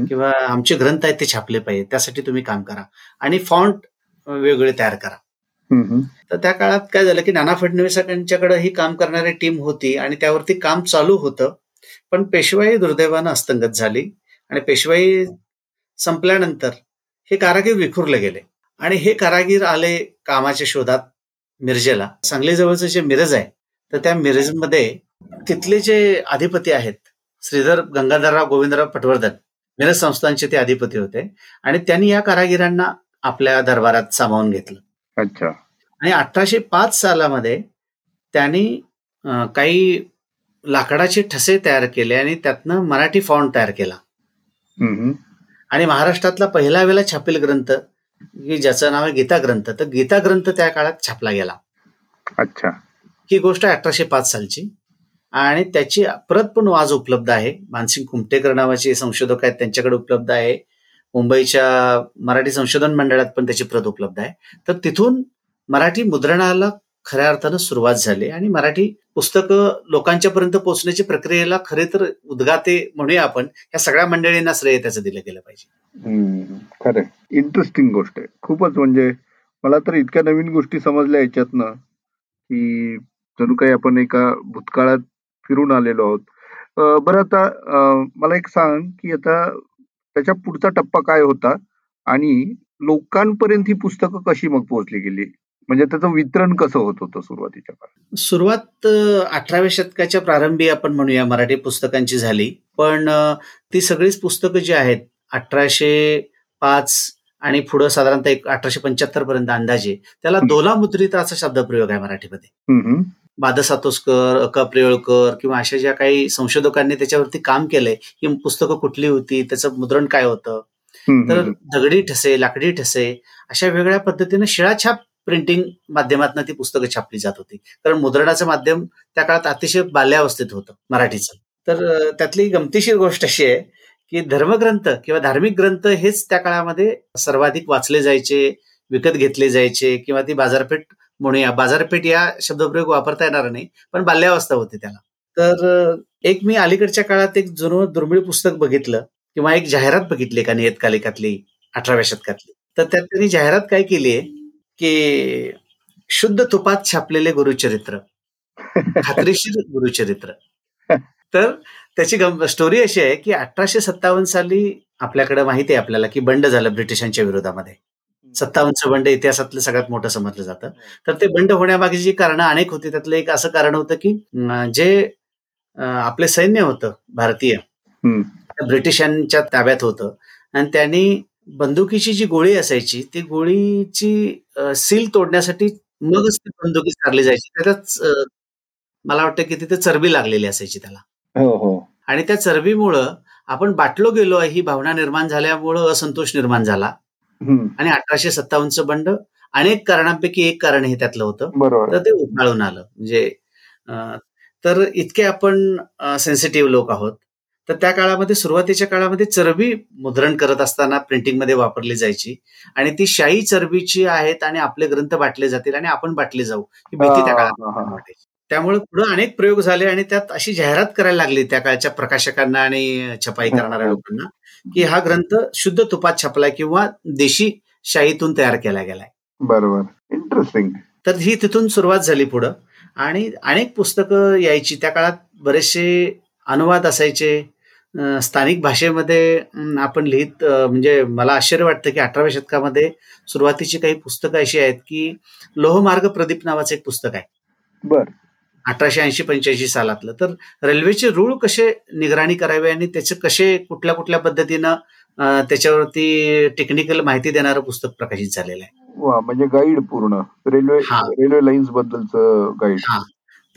किंवा आमचे ग्रंथ आहेत ते छापले पाहिजे त्यासाठी तुम्ही काम करा. आणि फॉन्ट वेगवेगळे तयार करा. तर त्या काळात काय झालं की नाना फडणवीसांच्याकडे ही काम करणारी टीम होती आणि त्यावरती काम चालू होतं पण पेशवाई दुर्दैवानं हस्तंगत झाली आणि पेशवाई संपल्यानंतर हे कारागीर विखुरले गेले. आणि हे कारागीर आले कामाच्या शोधात मिरजेला. सांगली जवळचं जे मिरज आहे तर त्या मिरजमध्ये तिथले जे अधिपती आहेत श्रीधर गंगाधरराव गोविंदराव पटवर्धन मिरज संस्थांचे ते अधिपती होते. आणि त्यांनी या कारागिरांना आपल्या दरबारात सामावून घेतलं. अच्छा. आणि अठराशे पाच सालामध्ये त्यांनी काही लाकडाचे ठसे तयार केले आणि त्यातनं मराठी फॉन्ट तयार केला. आणि महाराष्ट्रातला पहिला वेळेला छापील ग्रंथ की ज्याचं नाव आहे गीता ग्रंथ तर गीता ग्रंथ त्या काळात छापला गेला. अच्छा. ही गोष्ट अठराशे पाच सालची. आणि त्याची प्रत पण आज उपलब्ध आहे. मानसिंग कुमटेकर नावाचे संशोधक आहेत त्यांच्याकडे उपलब्ध आहे. मुंबईच्या मराठी संशोधन मंडळात पण त्याची प्रत उपलब्ध आहे. तर तिथून मराठी मुद्रणाला खऱ्या अर्थानं सुरुवात झाली आणि मराठी पुस्तकं लोकांच्यापर्यंत पोहोचण्याची प्रक्रियेला खरे तर उद्गाते म्हणूया आपण. या सगळ्या मंडळींना श्रेय त्याचं दिलं गेलं पाहिजे. खरं इंटरेस्टिंग गोष्ट आहे. खूपच म्हणजे मला तर इतक्या नवीन गोष्टी समजल्या याच्यातनं की जणू काही आपण एका भूतकाळात फिरून आलेलो आहोत. बरं आता मला एक सांग की आता त्याच्या पुढचा टप्पा काय होता आणि लोकांपर्यंत ही पुस्तकं कशी मग पोहोचली गेली? म्हणजे त्याचं वितरण कसं होत होतं सुरुवातीच्या काळात? सुरुवात अठराव्या शतकाच्या प्रारंभी आपण म्हणूया मराठी पुस्तकांची झाली. पण ती सगळीच पुस्तकं जी आहेत अठराशे पाच आणि पुढं साधारणतः एक अठराशे पंच्याहत्तर पर्यंत अंदाजे त्याला दोला मुद्रित असा शब्दप्रयोग आहे मराठीमध्ये. बाद सातोसकर अका प्रेळकर किंवा अशा ज्या काही संशोधकांनी त्याच्यावरती काम केलंय ही पुस्तकं कुठली होती त्याचं मुद्रण काय होतं? तर दगडी ठसे लाकडी ठसे अशा वेगळ्या पद्धतीने शिळाछाप प्रिंटिंग माध्यमातून ती पुस्तकं छापली जात होती. कारण मुद्रणाचं माध्यम त्या काळात अतिशय बाल्यावस्थेत होतं मराठीचं. तर त्यातली गमतीशीर गोष्ट अशी आहे की धर्मग्रंथ किंवा धार्मिक ग्रंथ हेच त्या काळामध्ये सर्वाधिक वाचले जायचे विकत घेतले जायचे किंवा ती बाजारपेठ म्हणूया बाजारपेठ या शब्दप्रयोग वापरता येणार नाही पण बाल्यावस्था होती त्याला. तर एक मी अलीकडच्या काळात एक जुनं दुर्मिळ पुस्तक बघितलं किंवा एक जाहिरात बघितली का नियतकालिकातली अठराव्या शतकातली. तर त्यात त्यांनी जाहिरात काय केली आहे? की शुद्ध तुपात छापलेले गुरुचरित्र. खात्रीशीर गुरुचरित्र. तर त्याची स्टोरी अशी आहे की अठराशे सत्तावन्न साली आपल्याकडे माहिती आहे आपल्याला की बंड झालं ब्रिटिशांच्या विरोधामध्ये. सत्तावन्नचं बंड इतिहासातलं सगळ्यात मोठं समजलं जातं. तर ते बंड होण्यामागे जी कारणं अनेक होती त्यातलं एक असं कारण होतं की जे आपले सैन्य होतं भारतीय ब्रिटिशांच्या ताब्यात होतं. आणि त्यांनी बंदुकीची जी गोळी असायची ती गोळीची सील तोडण्यासाठी मगच ती बंदुकी चालली जायची. त्याच्याच मला वाटतं की तिथे चरबी लागलेली असायची त्याला. हो हो. आणि त्या चरबीमुळं आपण बाटलो गेलो ही भावना निर्माण झाल्यामुळं असंतोष निर्माण झाला. आणि अठराशे सत्तावन्नचं बंड अनेक कारणांपैकी एक कारण हे त्यातलं होतं. तर ते उफाळून आलं. म्हणजे तर इतके आपण सेन्सिटिव्ह लोक आहोत. तर त्या काळामध्ये सुरुवातीच्या काळामध्ये चरबी मुद्रण करत असताना प्रिंटिंगमध्ये वापरली जायची. आणि ती शाही चरबीची आहेत आणि आपले ग्रंथ बाटले जातील आणि आपण बाटले जाऊ ही भीती त्या काळात वाटायची. त्यामुळे पुढे अनेक प्रयोग झाले आणि त्यात अशी जाहिरात करायला लागली त्या काळच्या प्रकाशकांना आणि छपाई करणाऱ्या. लोकांना की हा ग्रंथ शुद्ध तुपात छपलाय किंवा देशी शाहीतून तयार केला गेलाय. बरोबर. इंटरेस्टिंग तर ही तिथून सुरुवात झाली पुढं. आणि अनेक पुस्तकं यायची. त्या काळात बरेचसे अनुवाद असायचे. अं, स्थानिक भाषेमध्ये आपण लिहित अं, म्हणजे मला आश्चर्य वाटतं की अठराव्या शतकामध्ये सुरुवातीची काही पुस्तकं अशी आहेत की लोहमार्ग प्रदीप नावाचं एक पुस्तक आहे. बर. अठराशे ऐंशी पंच्याऐंशी सालातलं. तर रेल्वेचे रूळ कसे निगराणी करावे आणि त्याचे कसे कुठल्या कुठल्या पद्धतीनं अं, त्याच्यावरती टेक्निकल माहिती देणारं पुस्तक प्रकाशित झालेलं आहे? वा म्हणजे गाईड पूर्ण. रेल्वे हा. रेल्वे लाईन्स बद्दलचं गाईड हा.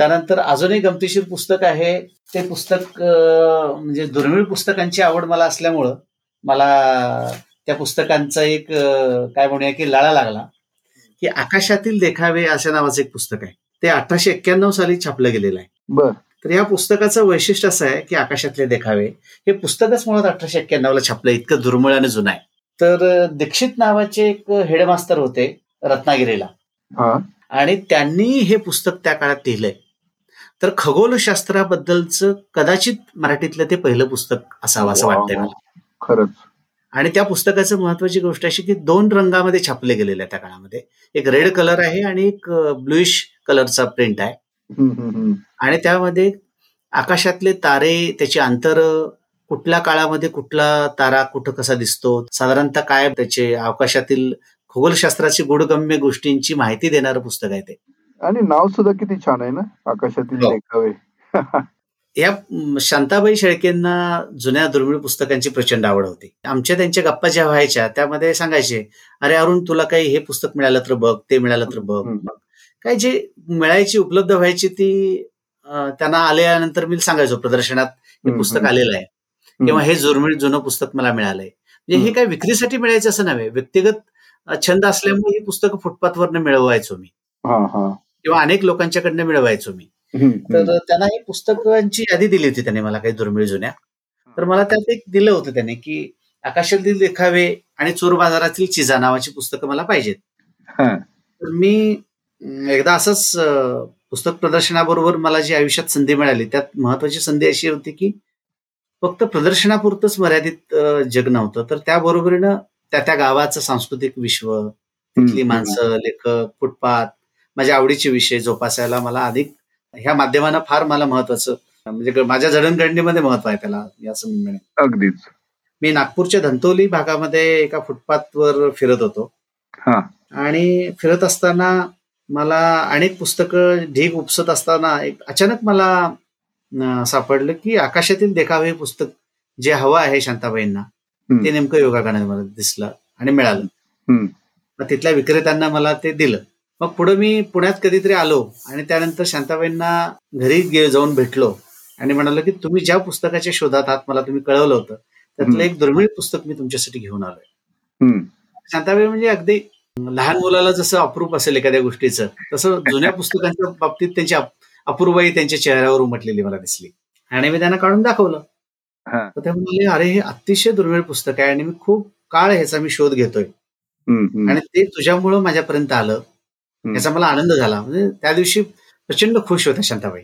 त्यानंतर अजूनही गमतीशीर पुस्तक आहे. ते पुस्तक म्हणजे दुर्मिळ पुस्तकांची आवड मला असल्यामुळं मला त्या पुस्तकांचा एक काय म्हणूया की लळा लागला. की आकाशातील देखावे अशा नावाचं एक पुस्तक आहे. ते अठराशे एक्क्याण्णव साली छापलं गेलेलं आहे. बर. तर या पुस्तकाचं वैशिष्ट्य असं आहे की आकाशातले देखावे हे पुस्तकच मुळात अठराशे एक्क्याण्णव ला छापलं इतकं दुर्मिळ आणि जुनं आहे. तर दीक्षित नावाचे एक हेडमास्तर होते रत्नागिरीला. आणि त्यांनी हे पुस्तक त्या काळात लिहिलंय. तर खगोलशास्त्राबद्दलचं कदाचित मराठीतलं ते पहिलं पुस्तक असावं असं वाटतंय. मला खरंच आणि त्या पुस्तकाचं महत्वाची गोष्ट अशी की दोन रंगामध्ये छापले गेलेले आहे त्या काळामध्ये एक रेड कलर आहे आणि एक ब्लुइश कलरचा प्रिंट आहे. आणि त्यामध्ये आकाशातले तारे त्याची अंतर कुठल्या काळामध्ये कुठला तारा कुठं कसा दिसतो साधारणतः काय त्याचे अवकाशातील खगोलशास्त्राची गुडगम्य गोष्टींची माहिती देणारं पुस्तक आहे ते आणि नाव सुद्धा किती छान आहे ना आकाशातील हो. देखावे. या शांताबाई शेळकेंना जुन्या दुर्मिळ पुस्तकांची प्रचंड आवड होती. आमच्या त्यांच्या गप्पा ज्या व्हायच्या त्यामध्ये सांगायचे अरे अरुण तुला काही हे पुस्तक मिळालं तर बघ ते मिळालं तर बघ. काय जे मिळायची उपलब्ध व्हायची ती त्यांना आल्यानंतर मी सांगायचो प्रदर्शनात हे पुस्तक. आलेलं आहे. किंवा हे दुर्मिळ जुनं पुस्तक मला मिळालंय. म्हणजे हे. काय विक्रीसाठी मिळायचं असं नव्हे. व्यक्तिगत छंद असल्यामुळे ही पुस्तकं फुटपाथवरनं मिळवायचो मी. हा हा. किंवा अनेक लोकांच्याकडनं मिळवायचो मी. तर त्यांना ही पुस्तकांची यादी दिली होती त्याने मला काही दुर्मिळ जुन्या. तर मला त्यात एक दिलं होतं त्याने की आकाशातील देखावे आणि चोर बाजारातील चिजा नावाची पुस्तकं मला पाहिजेत. हा. तर मी एकदा असंच पुस्तक प्रदर्शनाबरोबर मला जी आयुष्यात संधी मिळाली त्यात महत्वाची संधी अशी होती की फक्त प्रदर्शनापुरतच मर्यादित जग नव्हतं. तर त्याबरोबरीनं त्या त्या गावाचं सांस्कृतिक विश्व तिथली माणसं लेखक फुटपाथ माझ्या आवडीचे विषय जोपासायला मला अधिक ह्या माध्यमानं फार मला महत्वाचं म्हणजे माझ्या जडणघडणीमध्ये महत्त्व आहे त्याला मी असं म्हणेन. अगदीच. मी नागपूरच्या धंतोली भागामध्ये एका फुटपाथवर फिरत होतो. हा. आणि फिरत असताना मला अनेक पुस्तकं ढीग उपसत असताना एक अचानक मला सापडलं की आकाशातील देखावे हे पुस्तक जे हवं आहे शांताबाईंना. ते नेमकं योगा मला दिसलं आणि मिळालं. तिथल्या विक्रेत्यांना मला ते दिलं. मग पुढे मी पुण्यात कधीतरी आलो आणि त्यानंतर शांताबाईंना घरी जाऊन भेटलो आणि म्हणालो की तुम्ही ज्या पुस्तकाच्या शोधात आहात मला तुम्ही कळवलं होतं त्यातलं. एक दुर्मिळ पुस्तक मी तुमच्यासाठी घेऊन आलोय. शांताबाई म्हणजे अगदी लहान मुलाला जसं अप्रूप असेल एखाद्या गोष्टीचं तसं जुन्या पुस्तकांच्या बाबतीत त्यांची अप- अपूर्वाई त्यांच्या चेहऱ्यावर उमटलेली मला दिसली आणि मी त्यांना काढून दाखवलं. तर ते म्हणाले अरे हे अतिशय दुर्मिळ पुस्तक आहे आणि मी खूप काळ ह्याचा मी शोध घेतोय. आणि ते तुझ्यामुळं माझ्यापर्यंत आलं. याचा मला आनंद झाला. म्हणजे त्या दिवशी प्रचंड खुश होत्या शांताबाई.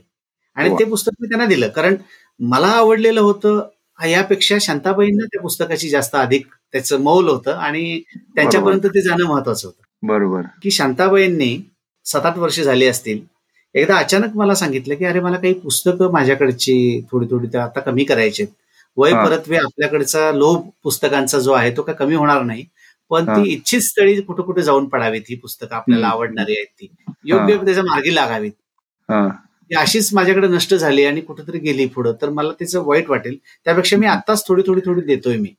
आणि वा. ते पुस्तक मी त्यांना दिलं. कारण मला आवडलेलं होतं यापेक्षा शांताबाईंना त्या पुस्तकाची जास्त अधिक त्याचं मौल होतं आणि त्यांच्यापर्यंत ते जाणं महत्वाचं होतं. बरोबर. की शांताबाईंनी सात आठ वर्ष झाली असतील. एकदा अचानक मला सांगितलं की अरे मला काही पुस्तकं माझ्याकडची थोडी थोडी आता कमी करायची. वय हा. परतवे आपल्याकडचा लोभ पुस्तकांचा जो आहे तो काय कमी होणार नाही. पण. ती इच्छित स्थळी कुठे कुठे जाऊन पडावीत ही पुस्तकं आपल्याला. आवडणारी आहेत ती. योग्य. त्याच्या मार्गी लागावीत. अशीच माझ्याकडे नष्ट झाली आणि कुठेतरी गेली पुढं. तर मला त्याचं वाईट वाटेल. त्यापेक्षा मी आताच थोडी थोडी थोडी देतोय मी.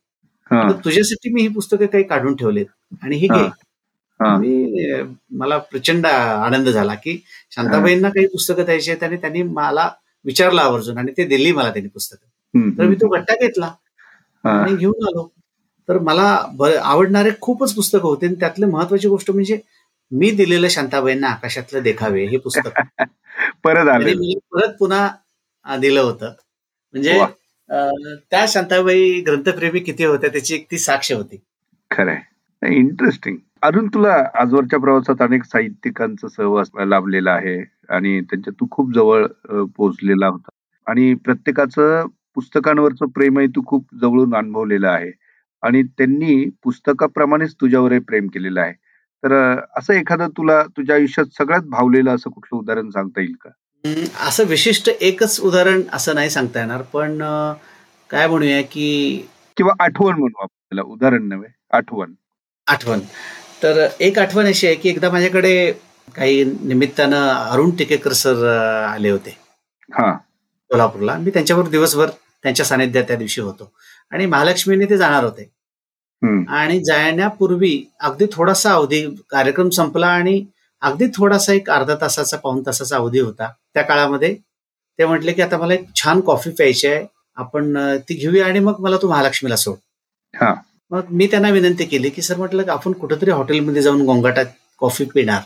तर तुझ्यासाठी मी ही पुस्तकं काही काढून ठेवलेत आणि ही घे. मला प्रचंड आनंद झाला की शांताबाईंना काही पुस्तकं द्यायची आहेत आणि त्यांनी मला विचारलं आवर्जून आणि ते दिली मला त्यांनी पुस्तकं. तर मी तो गट्टा घेतला. आणि घेऊन आलो. तर मला आवडणारे खूपच पुस्तकं होते आणि त्यातली महत्वाची गोष्ट म्हणजे मी दिलेलं शांताबाईंना आकाशातलं देखावे हे पुस्तक. परत आले. परत पुन्हा दिलं होतं. म्हणजे त्या शांताबाई ग्रंथप्रेमी किती होत्या त्याची एक ती साक्ष होती. खरंय. इंटरेस्टिंग अजून तुला आजवरच्या प्रवासात अनेक साहित्यिकांचा सहवास लाभलेला आहे आणि त्यांच्या तू खूप जवळ पोहोचलेला होता. आणि प्रत्येकाचं पुस्तकांवरचं प्रेमही तू खूप जवळून अनुभवलेलं आहे. आणि त्यांनी पुस्तकाप्रमाणेच तुझ्यावरही प्रेम केलेलं आहे. तर असं एखादं तुला तुझ्या आयुष्यात सगळ्यात भावलेलं असं कुठलं उदाहरण सांगता येईल का? असं विशिष्ट एकच उदाहरण असं नाही सांगता येणार पण काय म्हणूया की किंवा आठवण म्हणू आपल्याला उदाहरण नव्हे आठवण. आठवण. तर एक आठवण अशी आहे की एकदा माझ्याकडे काही निमित्तानं अरुण टिकेकर सर आले होते. कोल्हापूरला. मी त्यांच्यावर दिवसभर त्यांच्या सानिध्यात त्या दिवशी होतो. आणि महालक्ष्मीने ते जाणार होते. आणि जाण्यापूर्वी अगदी थोडासा अवधी कार्यक्रम संपला आणि अगदी थोडासा एक अर्धा तासाचा पाऊन तासाचा अवधी होता. त्या काळामध्ये ते म्हटले की आता मला एक छान कॉफी प्यायची आहे आपण ती घेऊया आणि मग मला तू महालक्ष्मीला सोड. मग मी त्यांना विनंती केली की सर म्हटलं की आपण कुठेतरी हॉटेलमध्ये जाऊन गोंगाटात कॉफी पिणार.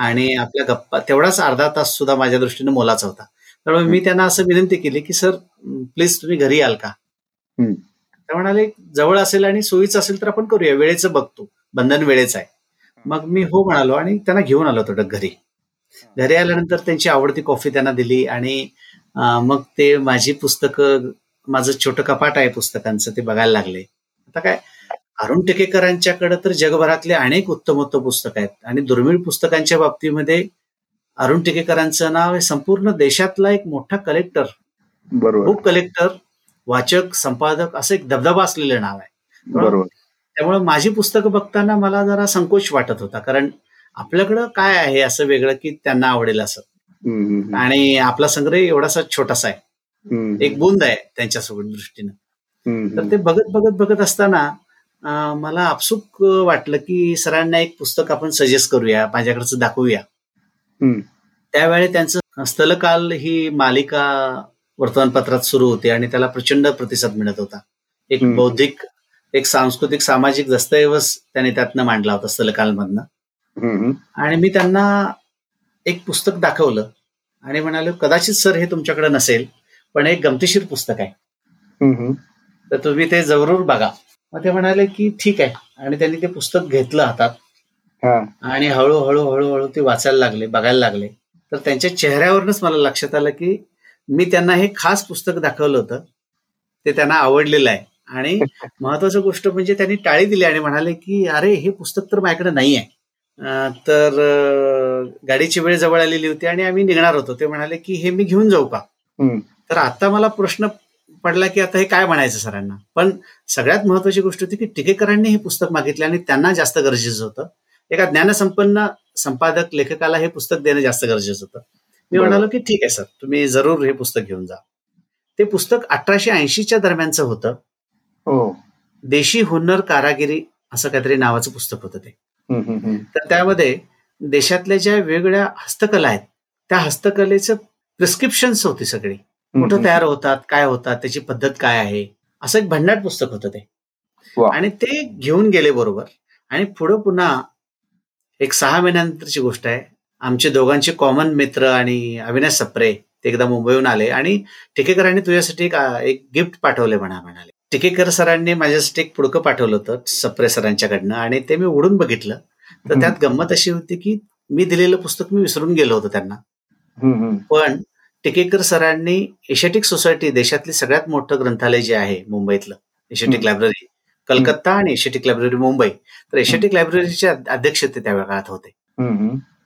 आणि आपल्या गप्पा तेवढाच अर्धा तास सुद्धा माझ्या दृष्टीने मोलाचा होता. त्यामुळे मी त्यांना असं विनंती केली की सर प्लीज तुम्ही घरी याल का? ते म्हणाले जवळ असेल आणि सोयीचं असेल तर आपण करूया वेळेचं बघतो. बंधन वेळेचं आहे. मग मी हो म्हणालो आणि त्यांना घेऊन आलो होतो घरी. घरी आल्यानंतर त्यांची आवडती कॉफी त्यांना दिली आणि मग ते माझी पुस्तकं माझं छोटं कपाट आहे पुस्तकांचं ते बघायला लागले. आता काय अरुण टिकेकरांच्याकडे तर जगभरातले अनेक उत्तम उत्तम पुस्तक आहेत आणि दुर्मिळ पुस्तकांच्या बाबतीमध्ये अरुण टिकेकरांचं नाव हे संपूर्ण देशातला एक मोठा कलेक्टर बुक कलेक्टर वाचक संपादक असं एक दबदबा असलेलं नाव आहे. बरोबर. त्यामुळे माझी पुस्तकं बघताना मला जरा संकोच वाटत होता. कारण आपल्याकडं काय आहे असं वेगळं की त्यांना आवडेल असं. आणि आपला संग्रह एवढासा छोटासा आहे. एक बुंद आहे त्यांच्यासोबत दृष्टीनं. तर ते बघत बघत बघत असताना मला आपसुक वाटलं की सरांना एक पुस्तक आपण सजेस्ट करूया माझ्याकडचं दाखवूया. त्यावेळी त्यांचं स्थलकाल ही मालिका वर्तमानपत्रात सुरू होते आणि त्याला प्रचंड प्रतिसाद मिळत होता. एक बौद्धिक एक सांस्कृतिक सामाजिक दस्तऐवज त्याने त्यातनं मांडला होता स्थलकालमधनं आणि मी त्यांना एक पुस्तक दाखवलं आणि म्हणाले कदाचित सर हे तुमच्याकडे नसेल पण एक गमतीशीर पुस्तक आहे. तर तुम्ही ते जरूर बघा. मग ते म्हणाले की ठीक आहे. आणि त्यांनी ते पुस्तक घेतलं हातात. आणि हळूहळू हळूहळू ते वाचायला लागले बघायला लागले. तर त्यांच्या चेहऱ्यावरूनच मला लक्षात आलं की मी त्यांना हे खास पुस्तक दाखवलं होतं. ते त्यांना आवडलेलं आहे. आणि महत्वाची गोष्ट म्हणजे त्यांनी टाळी दिली आणि म्हणाले की अरे हे पुस्तक तर माझ्याकडे नाही आहे तर गाडीची वेळ जवळ आलेली होती आणि आम्ही निघणार होतो. ते म्हणाले की हे मी घेऊन जाऊ का? तर आता मला प्रश्न पडला की आता हे काय म्हणायचं सरांना? पण सगळ्यात महत्वाची गोष्ट होती की टिकेकरांनी हे पुस्तक मागितले आणि त्यांना जास्त गरजेचं होतं. एका ज्ञानसंपन्न संपादक लेखकाला हे पुस्तक देणं जास्त गरजेचं होतं. मी म्हणालो की ठीक आहे सर तुम्ही जरूर हे पुस्तक घेऊन जा. ते पुस्तक अठराशे ऐंशीच्या दरम्यानचं होतं. देशी हुन्नर कारागिरी असं काहीतरी नावाचं पुस्तक होतं ते. तर त्यामध्ये देशातल्या ज्या वेगवेगळ्या हस्तकला आहेत त्या हस्तकलेचं प्रिस्क्रिप्शन्स होती सगळी. कुठं तयार होतात काय होतात त्याची पद्धत काय आहे असं एक भन्नाट पुस्तक होतं ते. आणि ते घेऊन गेले बरोबर. आणि पुढं पुन्हा एक सहा महिन्यानंतरची गोष्ट आहे आमचे दोघांचे कॉमन मित्र आणि अविनाश सप्रे ते एकदा मुंबईहून आले. आणि टिकेकरांनी तुझ्यासाठी एक गिफ्ट पाठवले म्हणा म्हणाले. टिकेकर सरांनी माझ्यासाठी एक पुडकं पाठवलं होतं सप्रे सरांच्याकडनं आणि ते मी उडून बघितलं. तर त्यात गंमत अशी होती की मी दिलेलं पुस्तक मी विसरून गेलो होतो त्यांना. पण टिकेकर सरांनी एशियाटिक सोसायटी देशातली सगळ्यात मोठं ग्रंथालय जे आहे मुंबईतलं एशियाटिक लायब्ररी कलकत्ता आणि एशियाटिक लायब्ररी मुंबई. तर एशियाटिक लायब्ररीचे अध्यक्ष ते त्या काळात होते.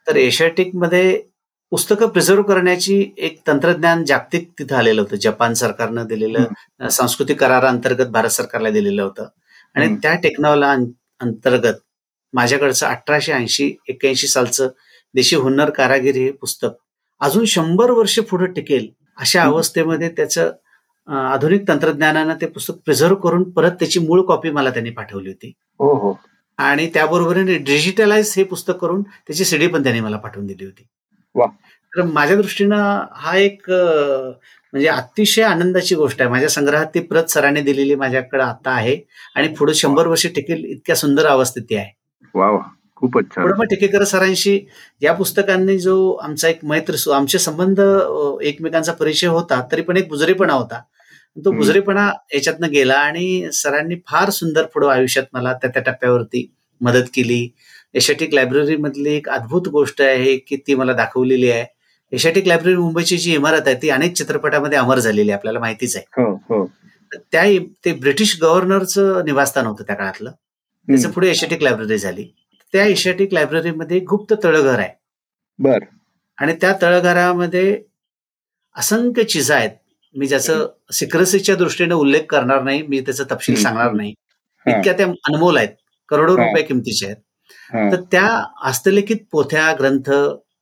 तर एशियाटिकमध्ये पुस्तकं प्रिझर्व्ह करण्याची एक तंत्रज्ञान जागतिक तिथं आलेलं होतं. जपान सरकारनं दिलेलं सांस्कृतिक कराराअंतर्गत भारत सरकारला दिलेलं होतं. आणि त्या टेक्नॉलॉजी अंतर्गत माझ्याकडचं अठराशे ऐंशी एक्क्याऐंशी सालचं देशी हुन्नर कारागिरी हे पुस्तक अजून शंभर वर्ष पुढे टिकेल अशा अवस्थेमध्ये त्याचं आधुनिक तंत्रज्ञानानं ते पुस्तक प्रिझर्व्ह करून परत त्याची मूळ कॉपी मला त्यांनी पाठवली होती. हो हो. आणि त्याबरोबरीने डिजिटलाइज हे पुस्तक करून त्याची सीडी पण त्यांनी मला पाठवून दिली होती. तर माझ्या दृष्टीनं हा एक म्हणजे अतिशय आनंदाची गोष्ट आहे. माझ्या संग्रहात ती प्रत सरांनी दिलेली माझ्याकडे आता आहे आणि पुढे शंभर वर्ष टिकेल इतक्या सुंदर अवस्थेत ती आहे. खूपच पुढे मग टिकेकर सरांशी या पुस्तकांनी जो आमचा एक मैत्र आमचे संबंध एकमेकांचा परिचय होता तरी पण एक बुजरेपणा होता. तो बुजरेपणा याच्यातनं गेला आणि सरांनी फार सुंदर पुढं आयुष्यात मला त्या त्या टप्प्यावरती मदत केली. एशियाटिक लायब्ररी मधली एक अद्भुत गोष्ट आहे की ती मला दाखवलेली आहे. एशियाटिक लायब्ररी मुंबईची जी इमारत आहे ती अनेक चित्रपटामध्ये अमर झालेली आहे आपल्याला माहितीच आहे. हो हो. त्या ते ब्रिटिश गव्हर्नरचं निवासस्थान होतं त्या काळातलं. त्याचं. पुढे एशियाटिक लायब्ररी झाली. त्या एशियाटिक लायब्ररीमध्ये गुप्त तळघर आहे. बर. आणि त्या तळघरामध्ये असंख्य चिजा आहेत. मी ज्याचं सिक्रेसीच्या दृष्टीने उल्लेख करणार नाही मी त्याचा तपशील. सांगणार नाही. इतक्या त्या अनमोल आहेत करोडो. रुपये किमतीचे आहेत. तर त्या हस्तलिखित पोथ्या ग्रंथ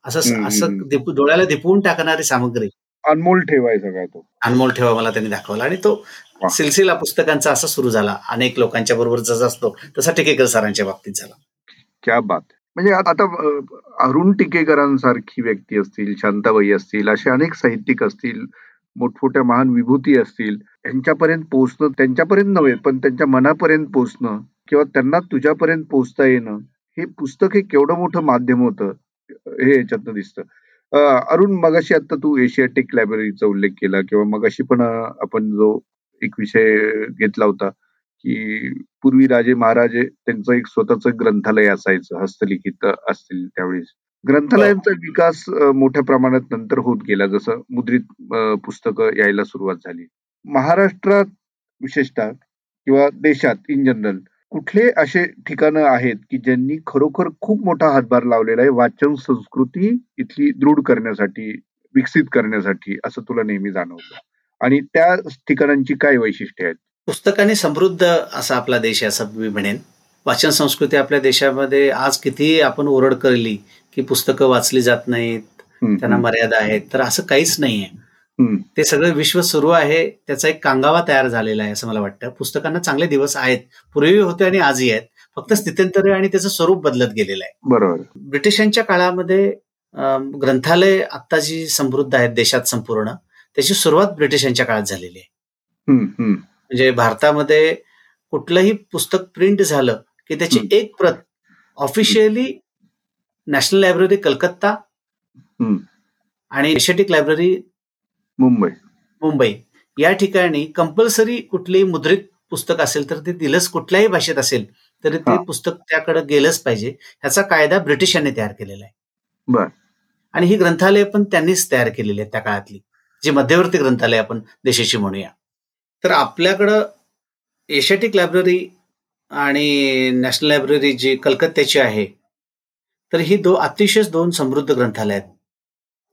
असं. असं डोळ्याला दिपवून टाकणारी सामग्री अनमोल ठेवाय सगळा तो अनमोल ठेवा मला त्यांनी दाखवला आणि तो. सिलसिला पुस्तकांचा असा सुरू झाला अनेक लोकांच्या बरोबर जसा असतो तसा टिकेकर सरांच्या बाबतीत झाला क्या बात म्हणजे आता अरुण टिकेकरांसारखी व्यक्ती असतील शांताबाई असतील असे अनेक साहित्यिक असतील मोठमोठ्या महान विभूती असतील यांच्यापर्यंत पोहोचणं त्यांच्यापर्यंत नव्हे पण त्यांच्या मनापर्यंत पोहोचणं किंवा त्यांना तुझ्यापर्यंत पोहोचता येणं हे पुस्तक हे केवढं मोठं माध्यम होतं हे याच्यातनं दिसतं. अरुण मगाशी आता तू एशियाटिक लायब्ररीचा उल्लेख केला किंवा मगाशी पण आपण जो एक विषय घेतला होता की पूर्वी राजे महाराजे त्यांचं एक स्वतःच ग्रंथालय असायचं हस्तलिखित असतील त्यावेळेस. ग्रंथालयांचा विकास मोठ्या प्रमाणात नंतर होत गेला जसं मुद्रित पुस्तकं यायला सुरुवात झाली. महाराष्ट्रात विशेषतः किंवा देशात इन जनरल कुठले असे ठिकाणं आहेत की ज्यांनी खरोखर खूप मोठा हातभार लावलेला आहे वाचन संस्कृती इथली दृढ करण्यासाठी विकसित करण्यासाठी असं तुला नेहमी जाणवतं? आणि त्या ठिकाणांची काय वैशिष्ट्ये आहेत? पुस्तकाने समृद्ध असा आपला देश आहे असं मी म्हणेन. वाचन संस्कृती आपल्या देशामध्ये आज किती आपण ओरड करली की पुस्तकं वाचली जात नाहीत त्यांना मर्यादा आहेत. तर असं काहीच नाहीये. ते सगळं विश्व सुरू आहे त्याचा एक कांगावा तयार झालेला आहे असं मला वाटतं. पुस्तकांना चांगले दिवस आहेत पूर्वी होते आणि आजही आहेत. फक्त स्थित्यंतर आणि त्याचं स्वरूप बदलत गेलेलं आहे. बरोबर. ब्रिटिशांच्या काळामध्ये ग्रंथालय आता जी समृद्ध आहेत देशात संपूर्ण. त्याची सुरुवात ब्रिटिशांच्या काळात झालेली आहे. म्हणजे भारतामध्ये कुठलंही पुस्तक प्रिंट झालं की त्याची. एक प्रत ऑफिशियली नॅशनल लायब्ररी कलकत्ता. आणि एशियाटिक लायब्ररी मुंबई मुंबई या ठिकाणी कंपल्सरी कुठलीही मुद्रित पुस्तक असेल तर ते दिलंच कुठल्याही भाषेत असेल तरी ते. पुस्तक त्याकडे गेलंच पाहिजे ह्याचा कायदा ब्रिटिशांनी तयार केलेला आहे बर. आणि ही ग्रंथालय पण त्यांनीच तयार केलेली आहेत त्या काळातली जी मध्यवर्ती ग्रंथालय आपण देशाची म्हणूया तर आपल्याकडं एशियाटिक लायब्ररी आणि नॅशनल लायब्ररी जी कलकत्त्याची आहे तर ही दो अतिशय दोन समृद्ध ग्रंथालय आहेत.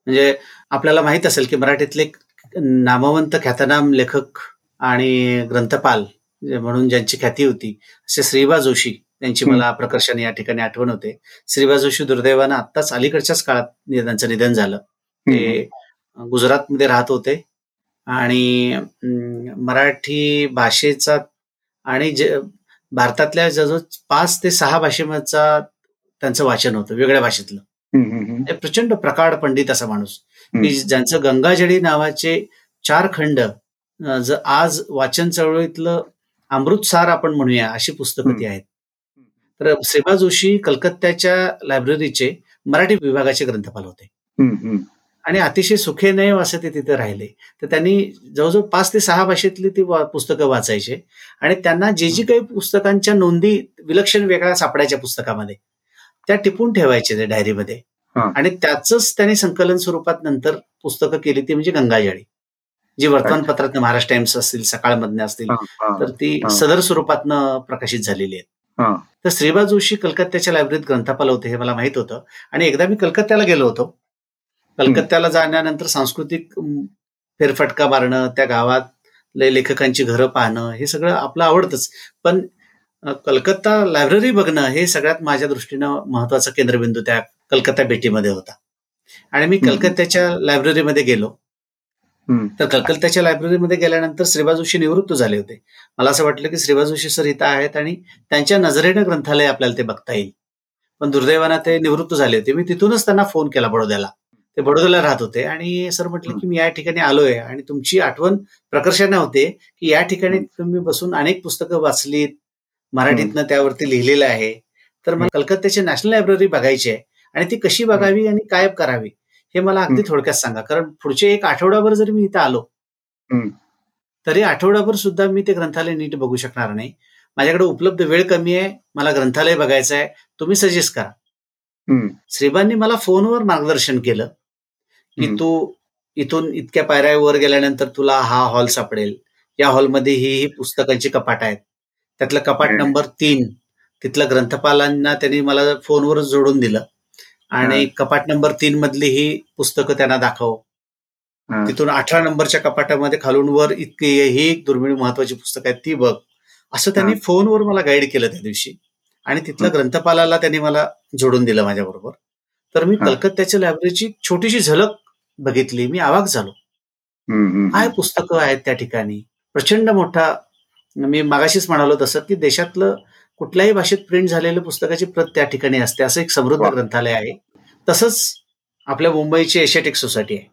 म्हणजे आपल्याला माहीत असेल की मराठीतले नामवंत ख्यातनाम लेखक आणि ग्रंथपाल जे म्हणून ज्यांची ख्याती होती असे श्रीबा जोशी यांची मला प्रकर्षाने या ठिकाणी आठवण होते. श्रीबा जोशी दुर्दैवानं आत्ताच अलीकडच्याच काळात त्यांचं निधन झालं. ते गुजरातमध्ये राहत होते. आणि मराठी भाषेचा आणि जे भारतातल्या जवळजवळ पाच ते सहा भाषेचा त्यांचं वाचन होतं वेगळ्या भाषेतलं. प्रचंड प्रकाड पंडित असा माणूस. की ज्यांचं गंगाजळी नावाचे चार खंड आज वाचन चळवळीतलं अमृतसार आपण म्हणूया अशी पुस्तकं ती आहेत. तर श्रीबा जोशी कलकत्त्याच्या लायब्ररीचे मराठी विभागाचे ग्रंथपाल होते. आणि अतिशय सुखेनय असे ते तिथे राहिले. तर त्यांनी जवळजवळ पाच ते सहा भाषेतली ती पुस्तकं वाचायचे. आणि त्यांना जे जी काही पुस्तकांच्या नोंदी विलक्षण वेगळ्या सापडायच्या पुस्तकामध्ये. त्या टिपून ठेवायचे ते डायरीमध्ये. आणि त्याच त्यांनी संकलन स्वरूपात नंतर पुस्तकं केली ती म्हणजे गंगाजळी जी वर्तमानपत्रात महाराष्ट्र टाइम्स असतील सकाळमधनं असतील तर ती. सदर स्वरूपातनं प्रकाशित झालेली आहेत. तर श्रीबा जोशी कलकत्त्याच्या लायब्ररीत ग्रंथपाल होते हे मला माहीत होतं आणि एकदा मी कलकत्त्याला गेलो होतो कलकत्त्याला जाण्यानंतर सांस्कृतिक फेरफटका मारणं त्या गावात लेखकांची घरं पाहणं हे सगळं आपलं आवडतंच पण कलकत्ता लायब्ररी बघणं हे सगळ्यात माझ्या दृष्टीनं महत्त्वाचा केंद्रबिंदू त्या कलकत्ता भेटीमध्ये होता. आणि मी. कलकत्त्याच्या लायब्ररीमध्ये गेलो. तर कलकत्त्याच्या लायब्ररीमध्ये गेल्यानंतर श्रीबा जोशी निवृत्त झाले होते. मला असं वाटलं की श्रीबा जोशी सर इथं आहेत आणि त्यांच्या नजरेनं ग्रंथालय आपल्याला ते बघता येईल. पण दुर्दैवानं ते निवृत्त झाले होते. मी तिथूनच त्यांना फोन केला बडोद्याला. ते बडोद्याला राहत होते आणि सर म्हटले की मी या ठिकाणी आलोय आणि तुमची आठवण प्रकर्षाने होते की या ठिकाणी तुम्ही बसून अनेक पुस्तकं वाचलीत. मराठीतनं त्यावरती लिहिलेलं आहे. तर मला कलकत्त्याची नॅशनल लायब्ररी बघायची आहे आणि ती कशी बघावी आणि काय करावी हे मला अगदी. थोडक्यात सांगा. कारण पुढचे एक आठवडाभर जरी मी इथं आलो. तरी आठवडाभर सुद्धा मी ते ग्रंथालय नीट बघू शकणार नाही. माझ्याकडे उपलब्ध वेळ कमी आहे मला ग्रंथालय बघायचं आहे. तुम्ही सजेस्ट करा. श्रीबांनी मला फोनवर मार्गदर्शन केलं की तू इथून इतक्या पायऱ्या वर गेल्यानंतर तुला हा हॉल सापडेल. या हॉलमध्ये ही ही पुस्तकांची कपाट आहेत. त्यातलं कपाट नंबर तीन तिथलं ग्रंथपालांना त्यांनी मला फोनवर जोडून दिलं. आणि कपाट नंबर तीन मधली ही पुस्तकं त्यांना दाखव. तिथून अठरा नंबरच्या कपाटामध्ये खालून वर इतकी ही एक दुर्मिळ महत्वाची पुस्तक आहे ती बघ. असं त्यांनी फोनवर मला गाईड केलं त्या दिवशी. आणि तिथलं ग्रंथपालाला त्यांनी मला जोडून दिलं माझ्या बरोबर तर मी कलकत्त्याच्या लायब्ररीची छोटीशी झलक बघितली. मी आवाक झालो. काय पुस्तकं आहेत त्या ठिकाणी? प्रचंड मोठा मी मागाशीच म्हणालो तसं की देशातलं कुठल्याही भाषेत प्रिंट झालेलं पुस्तकाची प्रत त्या ठिकाणी असते. असं एक समृद्ध ग्रंथालय आहे. तसंच आपल्या मुंबईची एशियाटिक सोसायटी आहे.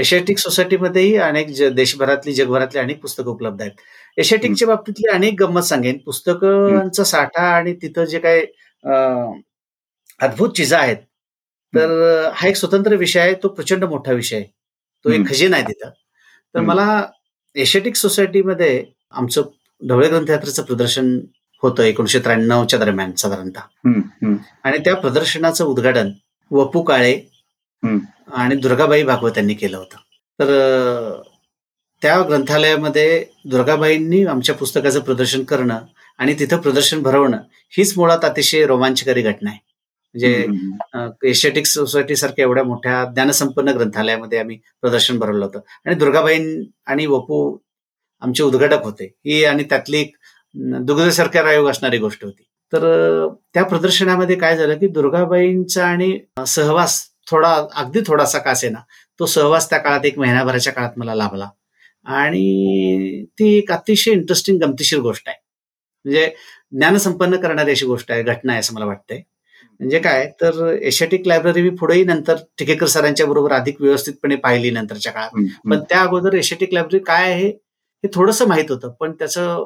एशियाटिक सोसायटीमध्येही अनेक देशभरातली जगभरातली अनेक पुस्तकं उपलब्ध आहेत. एशियाटिकच्या बाबतीतली अनेक गंमत सांगेन. पुस्तकांचा साठा आणि तिथं जे काही अद्भुत चिजा आहेत तर हा एक स्वतंत्र विषय आहे. तो प्रचंड मोठा विषय आहे. तो एक खजिना आहे तिथं. तर मला एशियाटिक सोसायटीमध्ये आमचं ढवळे ग्रंथयात्रेचं प्रदर्शन होतं एकोणीशे त्र्याण्णवच्या दरम्यान साधारणतः. आणि त्या प्रदर्शनाचं उद्घाटन वपू काळे आणि दुर्गाबाई भागवत यांनी केलं होतं. तर त्या ग्रंथालयामध्ये दुर्गाबाईंनी आमच्या पुस्तकाचं प्रदर्शन करणं आणि तिथं प्रदर्शन भरवणं हीच मुळात अतिशय रोमांचकारी घटना आहे. म्हणजे एशियाटिक सोसायटी सारख्या एवढ्या मोठ्या ज्ञानसंपन्न ग्रंथालयामध्ये आम्ही प्रदर्शन भरवलं होतं. आणि दुर्गाबाई आणि वपू आमचे उद्घाटक होते. ही आणि त्यातली एक दुग्ध सरकार आयोग असणारी गोष्ट होती. तर त्या प्रदर्शनामध्ये काय झालं की दुर्गाबाईंचा आणि सहवास थोडा अगदी थोडासा का असेना तो सहवास त्या काळात एक महिन्याभराच्या काळात मला लाभला. आणि ती एक अतिशय इंटरेस्टिंग गमतीशीर गोष्ट आहे. म्हणजे ज्ञानसंपन्न करणारी अशी गोष्ट आहे घटना आहे असं मला वाटतंय. म्हणजे काय तर एशियाटिक लायब्ररी मी पुढेही नंतर टिकेकर सरांच्या बरोबर अधिक व्यवस्थितपणे पाहिली नंतरच्या काळात. पण त्या अगोदर एशियाटिक लायब्ररी काय आहे हे थोडंसं माहीत होतं पण त्याचं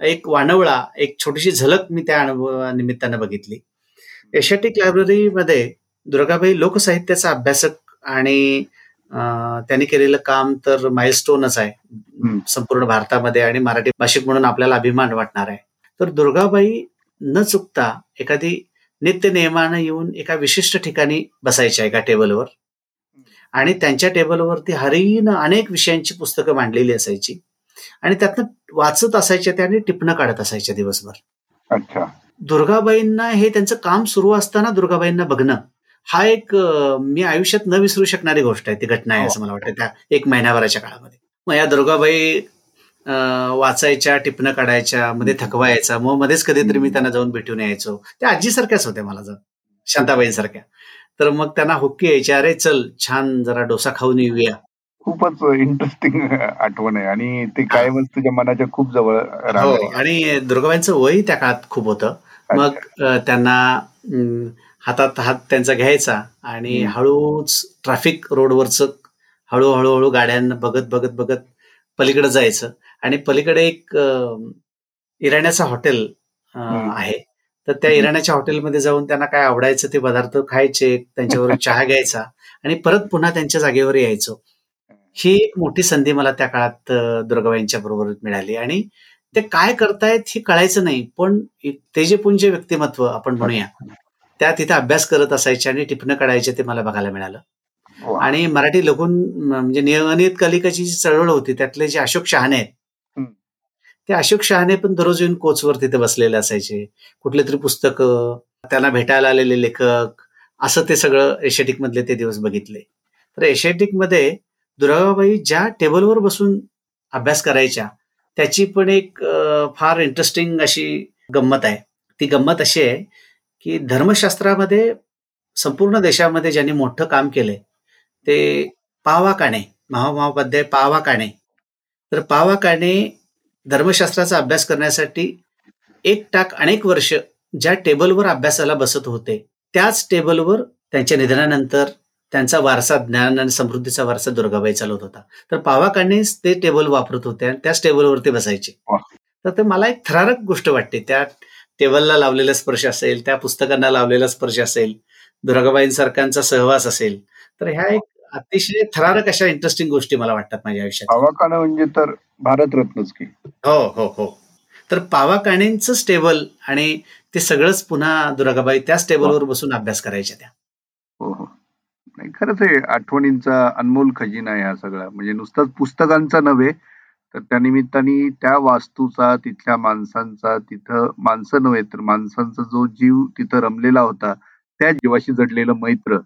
एक वानवळा एक छोटीशी झलक मी त्या अनुभवा निमित्तानं बघितली. एशियाटिक लायब्ररीमध्ये दुर्गाबाई लोकसाहित्याचा अभ्यासक आणि त्यांनी केलेलं काम तर माइलस्टोनच आहे. संपूर्ण भारतामध्ये आणि मराठी भाषिक म्हणून आपल्याला अभिमान वाटणार आहे. तर दुर्गाबाई न चुकता एखादी नित्य नियमानं येऊन एका विशिष्ट ठिकाणी बसायच्या एका टेबलवर. आणि त्यांच्या टेबलवरती हरीनं अनेक विषयांची पुस्तकं मांडलेली असायची. आणि त्यातनं वाचत असायच्या त्याने टिपणं काढत असायच्या दिवसभर. अच्छा. दुर्गाबाईंना हे त्यांचं काम सुरू असताना दुर्गाबाईंना बघणं हा एक मी आयुष्यात न विसरू शकणारी गोष्ट आहे ती घटना आहे असं मला वाटतं त्या एक महिन्याभराच्या काळामध्ये. मग या दुर्गाबाई वाचायच्या टिपणं काढायच्या मध्ये थकवा यायचा. मग मध्येच कधीतरी मी त्यांना जाऊन भेटून यायचो. त्या आजीसारख्याच होत्या मला जर शांताबाईंसारख्या. तर मग त्यांना हुक्की यायच्या अरे चल छान जरा डोसा खाऊन येऊया. खूपच इंटरेस्टिंग आठवण आहे. आणि ते कायमच तुझ्या मनाच्या खूप जवळ हो आणि दुर्गाबाईंचं वय त्या काळात खूप होतं. मग त्यांना हातात हात त्यांचा घ्यायचा आणि हळूच ट्रॅफिक रोडवरच हळूहळू हळू गाड्यांना बघत बघत बघत पलीकडे जायचं. आणि पलीकडे एक इराण्याचा हॉटेल आहे. तर त्या इराण्याच्या हॉटेलमध्ये जाऊन त्यांना काय आवडायचं ते पदार्थ खायचे त्यांच्यावरून चहा घ्यायचा आणि परत पुन्हा त्यांच्या जागेवर यायचो. ही एक मोठी संधी मला त्या काळात दुर्गाबाईंच्या बरोबर मिळाली. आणि ते काय करतायत हे कळायचं नाही पण ते जे पुंजे व्यक्तिमत्व आपण म्हणूया त्या तिथे अभ्यास करत असायचे आणि टिपणं काढायचे ते मला बघायला मिळालं. आणि मराठी लघुन म्हणजे नियमित कलिकाची जी चळवळ होती त्यातले जे अशोक शहाणे आहेत ते अशोक शहाणे पण दररोज येऊन कोचवर तिथे बसलेले असायचे. कुठले तरी पुस्तकं त्यांना भेटायला आलेले लेखक असं ते सगळं एशियाटिक मधले ते दिवस बघितले. तर एशियाटिकमध्ये दुर्गाबाई ज्या टेबलवर बसून अभ्यास करायच्या त्याची पण एक फार इंटरेस्टिंग अशी गंमत आहे. ती गंमत अशी आहे की धर्मशास्त्रामध्ये संपूर्ण देशामध्ये ज्यांनी मोठं काम केलंय ते पावा काणे महामहोपाध्याय पावा काणे. तर पावा काणे धर्मशास्त्राचा अभ्यास करण्यासाठी एक टाक अनेक वर्ष ज्या टेबलवर अभ्यासाला बसत होते त्याच टेबलवर त्यांच्या निधनानंतर त्यांचा वारसा ज्ञान आणि समृद्धीचा वारसा दुर्गाबाई चालवत होता. तर पावा काणेच ते टेबल वापरत होते आणि त्याच टेबलवरती बसायचे. तर ते मला एक थरारक गोष्ट वाटते. त्या टेबलला लावलेला स्पर्श असेल त्या पुस्तकांना लावलेला स्पर्श असेल दुर्गाबाईंसारख्यांचा सहवास असेल तर ह्या एक अतिशय थरारक अशा इंटरेस्टिंग गोष्टी मला वाटतात माझ्या आयुष्यात. पावाकाणं म्हणजे तर भारतरत्नच की. हो हो हो. तर पावा काणेंच टेबल आणि ते सगळंच पुन्हा दुर्गाबाई त्याच टेबलवर बसून अभ्यास करायच्या त्या. हो हो. नाही खरंच आहे आठवणींचा अनमोल खजिना आहे हा सगळा. म्हणजे नुसताच पुस्तकांचा नव्हे तर त्या निमित्ताने त्या वास्तूचा तिथल्या माणसांचा तिथं माणसं नव्हे तर माणसांचा जो जीव तिथं रमलेला होता त्या जीवाशी जडलेलं मैत्र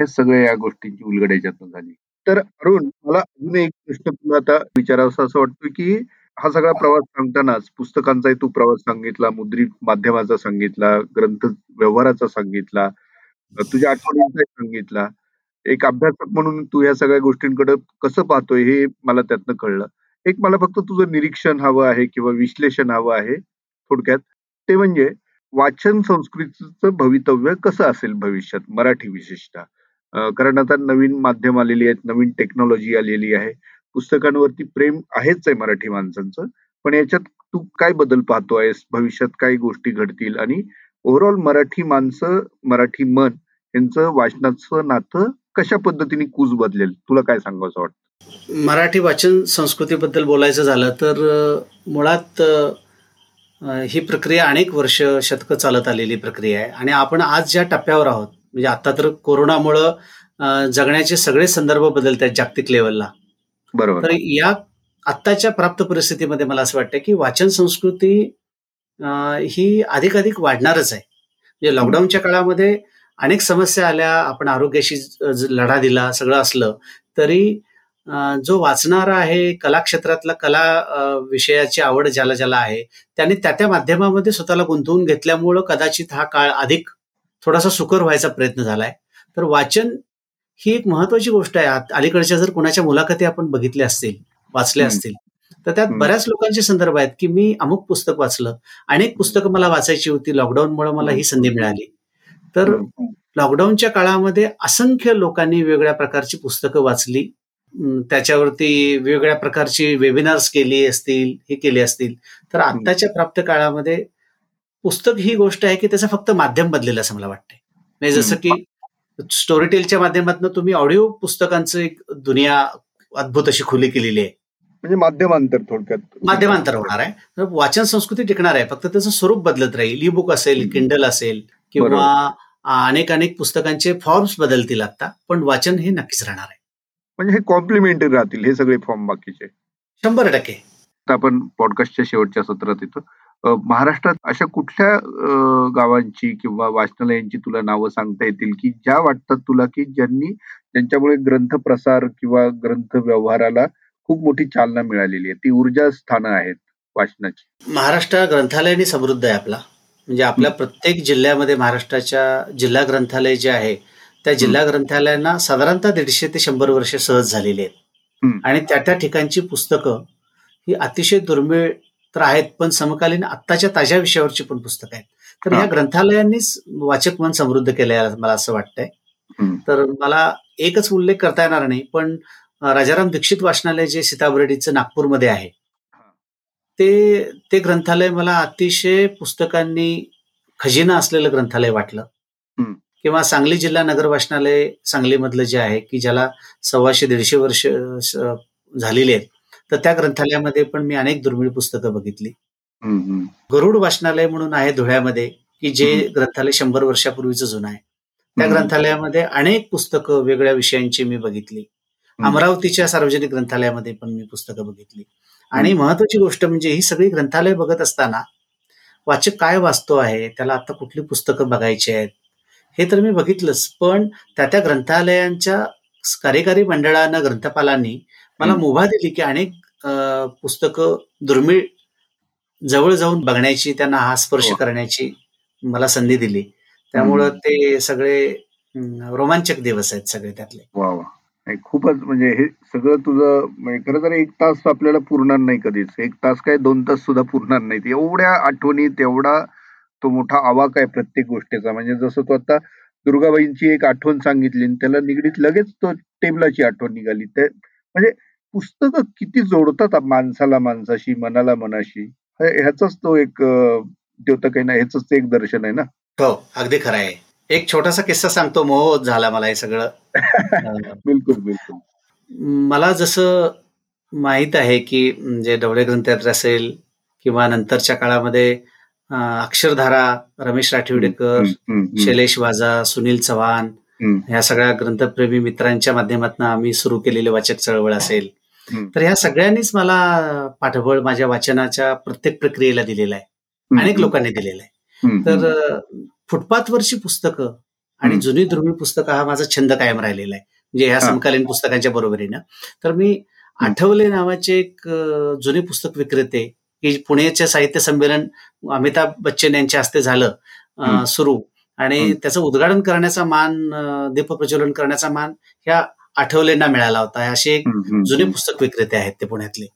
हे सगळे या गोष्टींची उलगड याच्यातून झाली. तर अरुण मला अजून एक प्रश्न तुला आता विचारावं असं वाटतं की हा सगळा प्रवास सांगतानाच पुस्तकांचाही तू प्रवास सांगितला मुद्रित माध्यमाचा सांगितला ग्रंथ व्यवहाराचा सांगितला तुझ्या आठवणींचा सांगितला एक अभ्यासक म्हणून तू या सगळ्या गोष्टींकडे कसं पाहतोय हे मला त्यातनं कळलं. एक मला फक्त तुझं निरीक्षण हवं आहे किंवा विश्लेषण हवं आहे थोडक्यात. ते म्हणजे वाचन संस्कृतीचं भवितव्य कसं असेल भविष्यात मराठी विशेषतः? कारण आता नवीन माध्यम आलेली आहेत नवीन टेक्नॉलॉजी आलेली आहे. पुस्तकांवरती प्रेम आहेच आहे मराठी माणसांचं. पण याच्यात तू काय बदल पाहतो आहेस भविष्यात काय गोष्टी घडतील? आणि ओव्हरऑल मराठी माणसं मराठी मन यांचं वाचनाचं नातं कशा पद्धतीने कूज बदलेल? तुला काय सांगावं वाटतं? मराठी वाचन संस्कृतीबद्दल बोलायचं झालं तर मुळात ही प्रक्रिया अनेक वर्ष शतकं चालत आलेली प्रक्रिया आहे. आणि आपण आज ज्या टप्प्यावर आहोत म्हणजे आता तर कोरोनामुळं जगण्याचे सगळे संदर्भ बदलत आहेत जागतिक लेवलला. बरोबर. तर या आत्ताच्या प्राप्त परिस्थितीमध्ये मला असं वाटतं की वाचन संस्कृती ही अधिक अधिक वाढणारच आहे. म्हणजे लॉकडाऊनच्या काळामध्ये अनेक समस्या आल्या आपण आरोग्याशी लढा दिला सगळं असलं तरी जो वाचणारा आहे कला क्षेत्रातला कला विषयाची आवड ज्याला ज्याला आहे त्याने त्या त्या माध्यमामध्ये स्वतःला गुंतवून घेतल्यामुळं कदाचित हा काळ अधिक थोडासा सुकर व्हायचा प्रयत्न झालाय. तर वाचन ही एक महत्वाची गोष्ट आहे. अलीकडच्या जर कोणाच्या मुलाखती आपण बघितल्या असतील वाचल्या असतील तर त्यात बऱ्याच लोकांचे संदर्भ आहेत की मी अमुक पुस्तक वाचलं अनेक पुस्तकं मला वाचायची होती लॉकडाऊनमुळे मला ही संधी मिळाली. तर लॉकडाऊनच्या काळामध्ये असंख्य लोकांनी वेगवेगळ्या प्रकारची पुस्तकं वाचली. त्याच्यावरती वेगवेगळ्या प्रकारची वेबिनार्स केली असतील हे केले असतील. तर आत्ताच्या प्राप्त काळामध्ये पुस्तक ही गोष्ट आहे की त्याचं फक्त माध्यम बदलेलं असं मला वाटतंय. म्हणजे जसं की स्टोरी टेलच्या माध्यमातून तुम्ही ऑडिओ पुस्तकांचं एक दुनिया अद्भुत अशी खुली केलेली आहे. म्हणजे माध्यमांतर थोडक्यात. माध्यमांतर होणार आहे. वाचन संस्कृती टिकणार आहे. फक्त त्याचं स्वरूप बदलत राहील. ई बुक असेल किंडल असेल किंवा अनेक अनेक पुस्तकांचे फॉर्म्स बदलतील आता पण वाचन हे नक्कीच राहणार आहे. म्हणजे हे कॉम्प्लिमेंटरी राहतील हे सगळे फॉर्म बाकीचे. शंभर टक्के. आपण पॉडकास्टच्या शेवटच्या सत्रात येतो. महाराष्ट्रात अशा कुठल्या गावांची किंवा वाचनालयांची तुला नावं सांगता येतील की ज्या वाटतात तुला की ज्यांनी ज्यांच्यामुळे ग्रंथ प्रसार किंवा ग्रंथ व्यवहाराला खूप मोठी चालना मिळालेली आहे? ती ऊर्जा स्थानं आहेत वाचनाची. महाराष्ट्र ग्रंथालयाने समृद्ध आहे आपला. म्हणजे आपल्या प्रत्येक जिल्ह्यामध्ये महाराष्ट्राच्या जिल्हा ग्रंथालय जे आहे त्या जिल्हा ग्रंथालयांना साधारणतः दीडशे ते शंभर वर्ष सहज झालेली आहेत. आणि त्या त्या ठिकाणची पुस्तकं ही अतिशय दुर्मिळ तर आहेत पण समकालीन आत्ताच्या ताज्या विषयावरची पण पुस्तकं आहेत. तर ह्या ग्रंथालयांनीच वाचक मन समृद्ध केलंय मला असं वाटतंय. तर मला एकच उल्लेख करता येणार नाही पण राजाराम दीक्षित वाचनालय जे सीताबर्डीचं नागपूरमध्ये आहे ते ते ग्रंथालय मला अतिशय पुस्तकांनी खजिना असलेलं ग्रंथालय वाटलं. किंवा सांगली जिल्हा नगर वाचनालय सांगलीमधलं जे आहे की ज्याला सव्वाशे दीडशे वर्ष झालेली आहेत तर त्या ग्रंथालयामध्ये पण मी अनेक दुर्मिळ पुस्तकं बघितली. गरुड वाचनालय म्हणून आहे धुळ्यामध्ये की जे ग्रंथालय शंभर वर्षापूर्वीचं जुनं आहे. त्या ग्रंथालयामध्ये अनेक पुस्तकं वेगळ्या विषयांची मी बघितली. अमरावतीच्या सार्वजनिक ग्रंथालयामध्ये पण मी पुस्तकं बघितली. आणि महत्वाची गोष्ट म्हणजे ही सगळी ग्रंथालय बघत असताना वाचक काय वाचतो आहे त्याला आता कुठली पुस्तकं बघायची आहेत हे तर मी बघितलंच. पण त्या त्या ग्रंथालयांच्या कार्यकारी मंडळानं ग्रंथपालांनी मला मुभा दिली की अनेक पुस्तकं दुर्मिळ जवळ जाऊन बघण्याची त्यांना हा स्पर्श करण्याची मला संधी दिली. त्यामुळं ते सगळे रोमांचक दिवस आहेत सगळे त्यातले. नाही खूपच म्हणजे हे सगळं तुझं म्हणजे खरं तर एक तास आपल्याला पुरणार नाही कधीच. एक तास काय दोन तास सुद्धा पुरणार नाहीत एवढ्या आठवणी तेवढा तो मोठा आवाक आहे प्रत्येक गोष्टीचा. म्हणजे जसं तू आता दुर्गाबाईंची एक आठवण सांगितली त्याला निगडीत लगेच तो टेबलाची आठवण निघाली. ते म्हणजे पुस्तकं किती जोडतात माणसाला माणसाशी मनाला मनाशी. ह्याचाच तो एक द्योतक ना ह्याच एक दर्शन आहे ना? हो अगदी खरं आहे. एक छोटासा किस्सा सांगतो मोह झाला मला हे सगळं. बिलकुल बिलकुल. मला जसं माहीत आहे की म्हणजे डवळे ग्रंथयात्रा असेल किंवा नंतरच्या काळामध्ये अक्षरधारा रमेश राठिवडेकर शैलेश वाजा सुनील चव्हाण ह्या सगळ्या ग्रंथप्रेमी मित्रांच्या माध्यमातून आम्ही सुरू केलेले वाचक चळवळ असेल तर ह्या सगळ्यांनीच मला पाठबळ माझ्या वाचनाच्या प्रत्येक प्रक्रियेला दिलेला आहे. अनेक लोकांनी दिलेला आहे. तर फुटपाथवरची पुस्तकं आणि जुनी दुर्मिळ पुस्तकं हा माझा छंद कायम राहिलेला आहे. म्हणजे ह्या समकालीन पुस्तकांच्या बरोबरीनं. तर मी आठवले नावाचे एक जुने पुस्तक विक्रेते की पुण्याचे साहित्य संमेलन अमिताभ बच्चन यांच्या हस्ते झालं सुरू. आणि त्याचं उद्घाटन करण्याचा मान दीप प्रज्वलन करण्याचा मान ह्या आठवलेंना मिळाला होता. असे एक जुने पुस्तक विक्रेते आहेत ते पुण्यातले.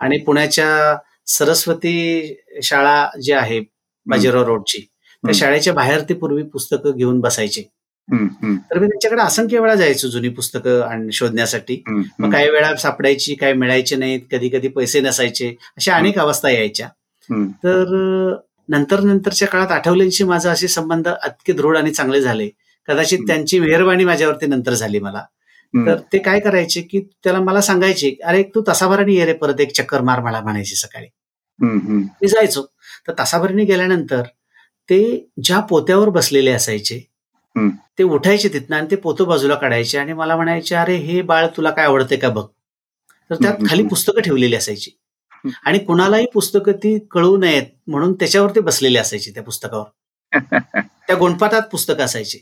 आणि पुण्याच्या सरस्वती शाळा जी आहे बाजीराव रोडची त्या शाळेच्या बाहेर ते पूर्वी पुस्तकं घेऊन बसायचे. तर मी त्यांच्याकडे असंख्य वेळा जायचो जुनी पुस्तकं शोधण्यासाठी. मग काही वेळा सापडायची काही मिळायची नाहीत कधी कधी पैसे नसायचे अशा अनेक अवस्था यायच्या. तर नंतर नंतरच्या काळात आठवल्यांशी माझा असे संबंध अतके दृढ आणि चांगले झाले. कदाचित त्यांची मेहरबानी माझ्यावरती नंतर झाली मला. तर ते काय करायचे की त्याला मला सांगायचे अरे तू तासाभराने ये रे परत एक चक्कर मार मला म्हणायचे सकाळी. मी जायचो. तर तासाभराने गेल्यानंतर ते ज्या पोत्यावर बसलेले असायचे ते उठायचे तिथनं आणि ते पोतं बाजूला काढायचे आणि मला म्हणायचे अरे हे बाळ तुला काय आवडते का बघ? तर त्यात खाली पुस्तकं ठेवलेली असायची. आणि कुणालाही पुस्तकं ती कळू नयेत म्हणून त्याच्यावर ते बसलेले असायचे त्या पुस्तकावर. त्या गोंडपाटात पुस्तकं असायची.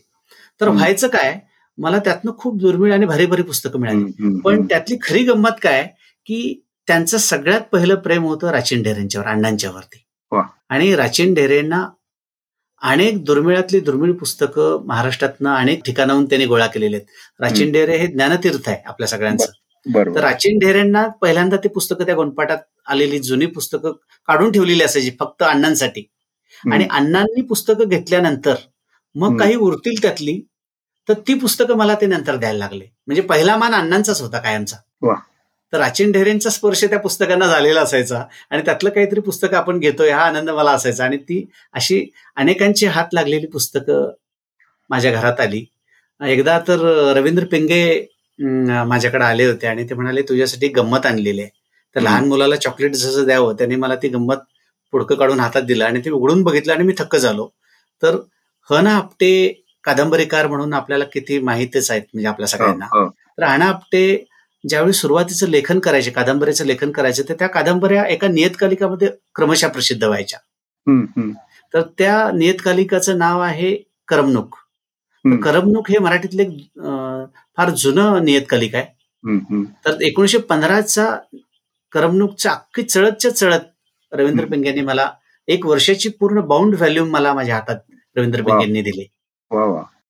तर व्हायचं काय मला त्यातनं खूप दुर्मिळ आणि भारी भारी पुस्तकं मिळाली. पण त्यातली खरी गंमत काय की त्यांचं सगळ्यात पहिलं प्रेम होतं राचीन ढेरेंच्यावर अण्णांच्यावरती. आणि राचीन ढेरेंना अनेक दुर्मिळातली दुर्मिळ पुस्तकं महाराष्ट्रातनं अनेक ठिकाणाहून त्यांनी गोळा केलेले आहेत. राचीन ढेरे हे ज्ञानतीर्थ आहे आपल्या सगळ्यांचं. तर राचीन ढेरेंना पहिल्यांदा ती पुस्तकं त्या गोंडपाटात आलेली जुनी पुस्तकं काढून ठेवलेली असायची फक्त अण्णांसाठी. आणि अण्णांनी पुस्तकं घेतल्यानंतर मग काही उरतील त्यातली तर ती पुस्तकं मला ते नंतर द्यायला लागले. म्हणजे पहिला मान अण्णांचाच होता कायमचा. तर राचीन ढेरेंचा स्पर्श त्या पुस्तकांना झालेला असायचा. आणि त्यातलं काहीतरी पुस्तकं आपण घेतोय हा आनंद मला असायचा. आणि ती अशी अनेकांची हात लागलेली पुस्तकं माझ्या घरात आली. एकदा तर रवींद्र पिंगे माझ्याकडे आले होते आणि ते म्हणाले तुझ्यासाठी गंमत आणलेली आहे. तर लहान मुलाला चॉकलेट जसं द्यावं त्यांनी मला ती गंमत पुडकं काढून हातात दिलं आणि ते उघडून बघितलं आणि मी थक्क झालो. तर हना आपटे कादंबरीकार म्हणून आपल्याला किती माहितीच आहेत म्हणजे आपल्या सगळ्यांना. तर हना आपटे ज्यावेळी सुरुवातीचं लेखन करायचे कादंबरीचं लेखन करायचे तर त्या कादंबऱ्या एका नियतकालिकामध्ये क्रमशः प्रसिद्ध व्हायच्या. तर त्या नियतकालिकाचं नाव आहे करमणूक. करमणूक हे मराठीतले फार जुनं नियतकालिक आहे. तर एकोणीशे पंधराचा करमणूकच्या अख्खी चळतच्या चळत रवींद्र पिंगेंनी मला एक वर्षाची पूर्ण बाउंड व्हॅल्यूम मला माझ्या हातात रवींद्र पिंगेंनी दिली.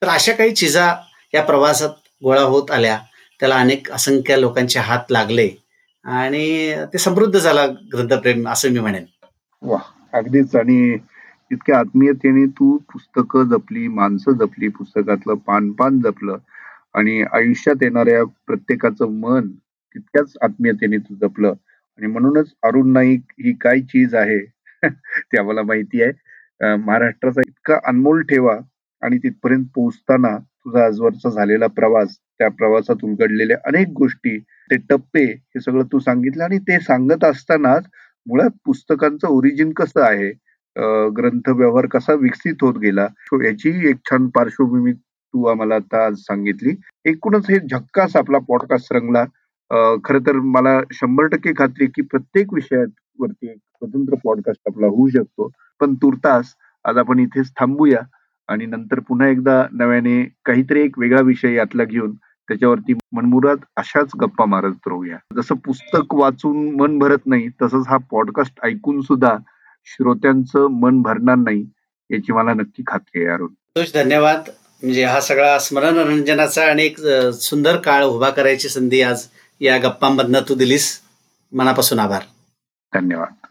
तर अशा काही चिजा या प्रवासात गोळा होत आल्या. त्याला अनेक असंख्य लोकांचे हात लागले आणि ते समृद्ध झाला ग्रंथप्रेम असं मी म्हणेन. वा अगदीच. आणि इतक्या आत्मीयतेने तू पुस्तकं जपली माणसं जपली पुस्तकातलं पान पान जपलं आणि आयुष्यात येणाऱ्या प्रत्येकाचं मन तितक्याच आत्मीयतेने तू जपलं. आणि म्हणूनच अरुण नाईक ही काय चीज आहे ते आम्हाला माहिती आहे. महाराष्ट्राचा इतका अनमोल ठेवा आणि तिथपर्यंत पोहोचताना तुझा आजवरचा झालेला प्रवास त्या प्रवासात उलगडलेल्या अनेक गोष्टी ते टप्पे हे सगळं तू सांगितलं आणि ते सांगत असतानाच मुळात पुस्तकांचं ओरिजिन कसं आहे? ग्रंथ व्यवहार कसा विकसित होत गेला? याची एक छान पार्श्वभूमी तू आम्हाला आता आज सांगितली. एकूणच हे झक्कास आपला पॉडकास्ट रंगला. खर तर मला शंभर टक्के खात्री की प्रत्येक विषयावरती एक स्वतंत्र पॉडकास्ट आपला होऊ शकतो. पण तुर्तास आज आपण इथेच थांबूया आणि नंतर पुन्हा एकदा नव्याने काहीतरी एक वेगळा विषय यातला घेऊन त्याच्यावरती मनमुरात अशाच गप्पा मारत राहूया. जसं पुस्तक वाचून मन भरत नाही तसंच हा पॉडकास्ट ऐकून सुद्धा श्रोत्यांचं मन भरणार नाही याची मला नक्की खात्री आहे अरुण. धन्यवाद. म्हणजे हा सगळा स्मरणरंजनाचा आणि एक सुंदर काळ उभा करायची संधी आज या गप्पांमधनं तू दिलीस. मनापासून आभार. धन्यवाद.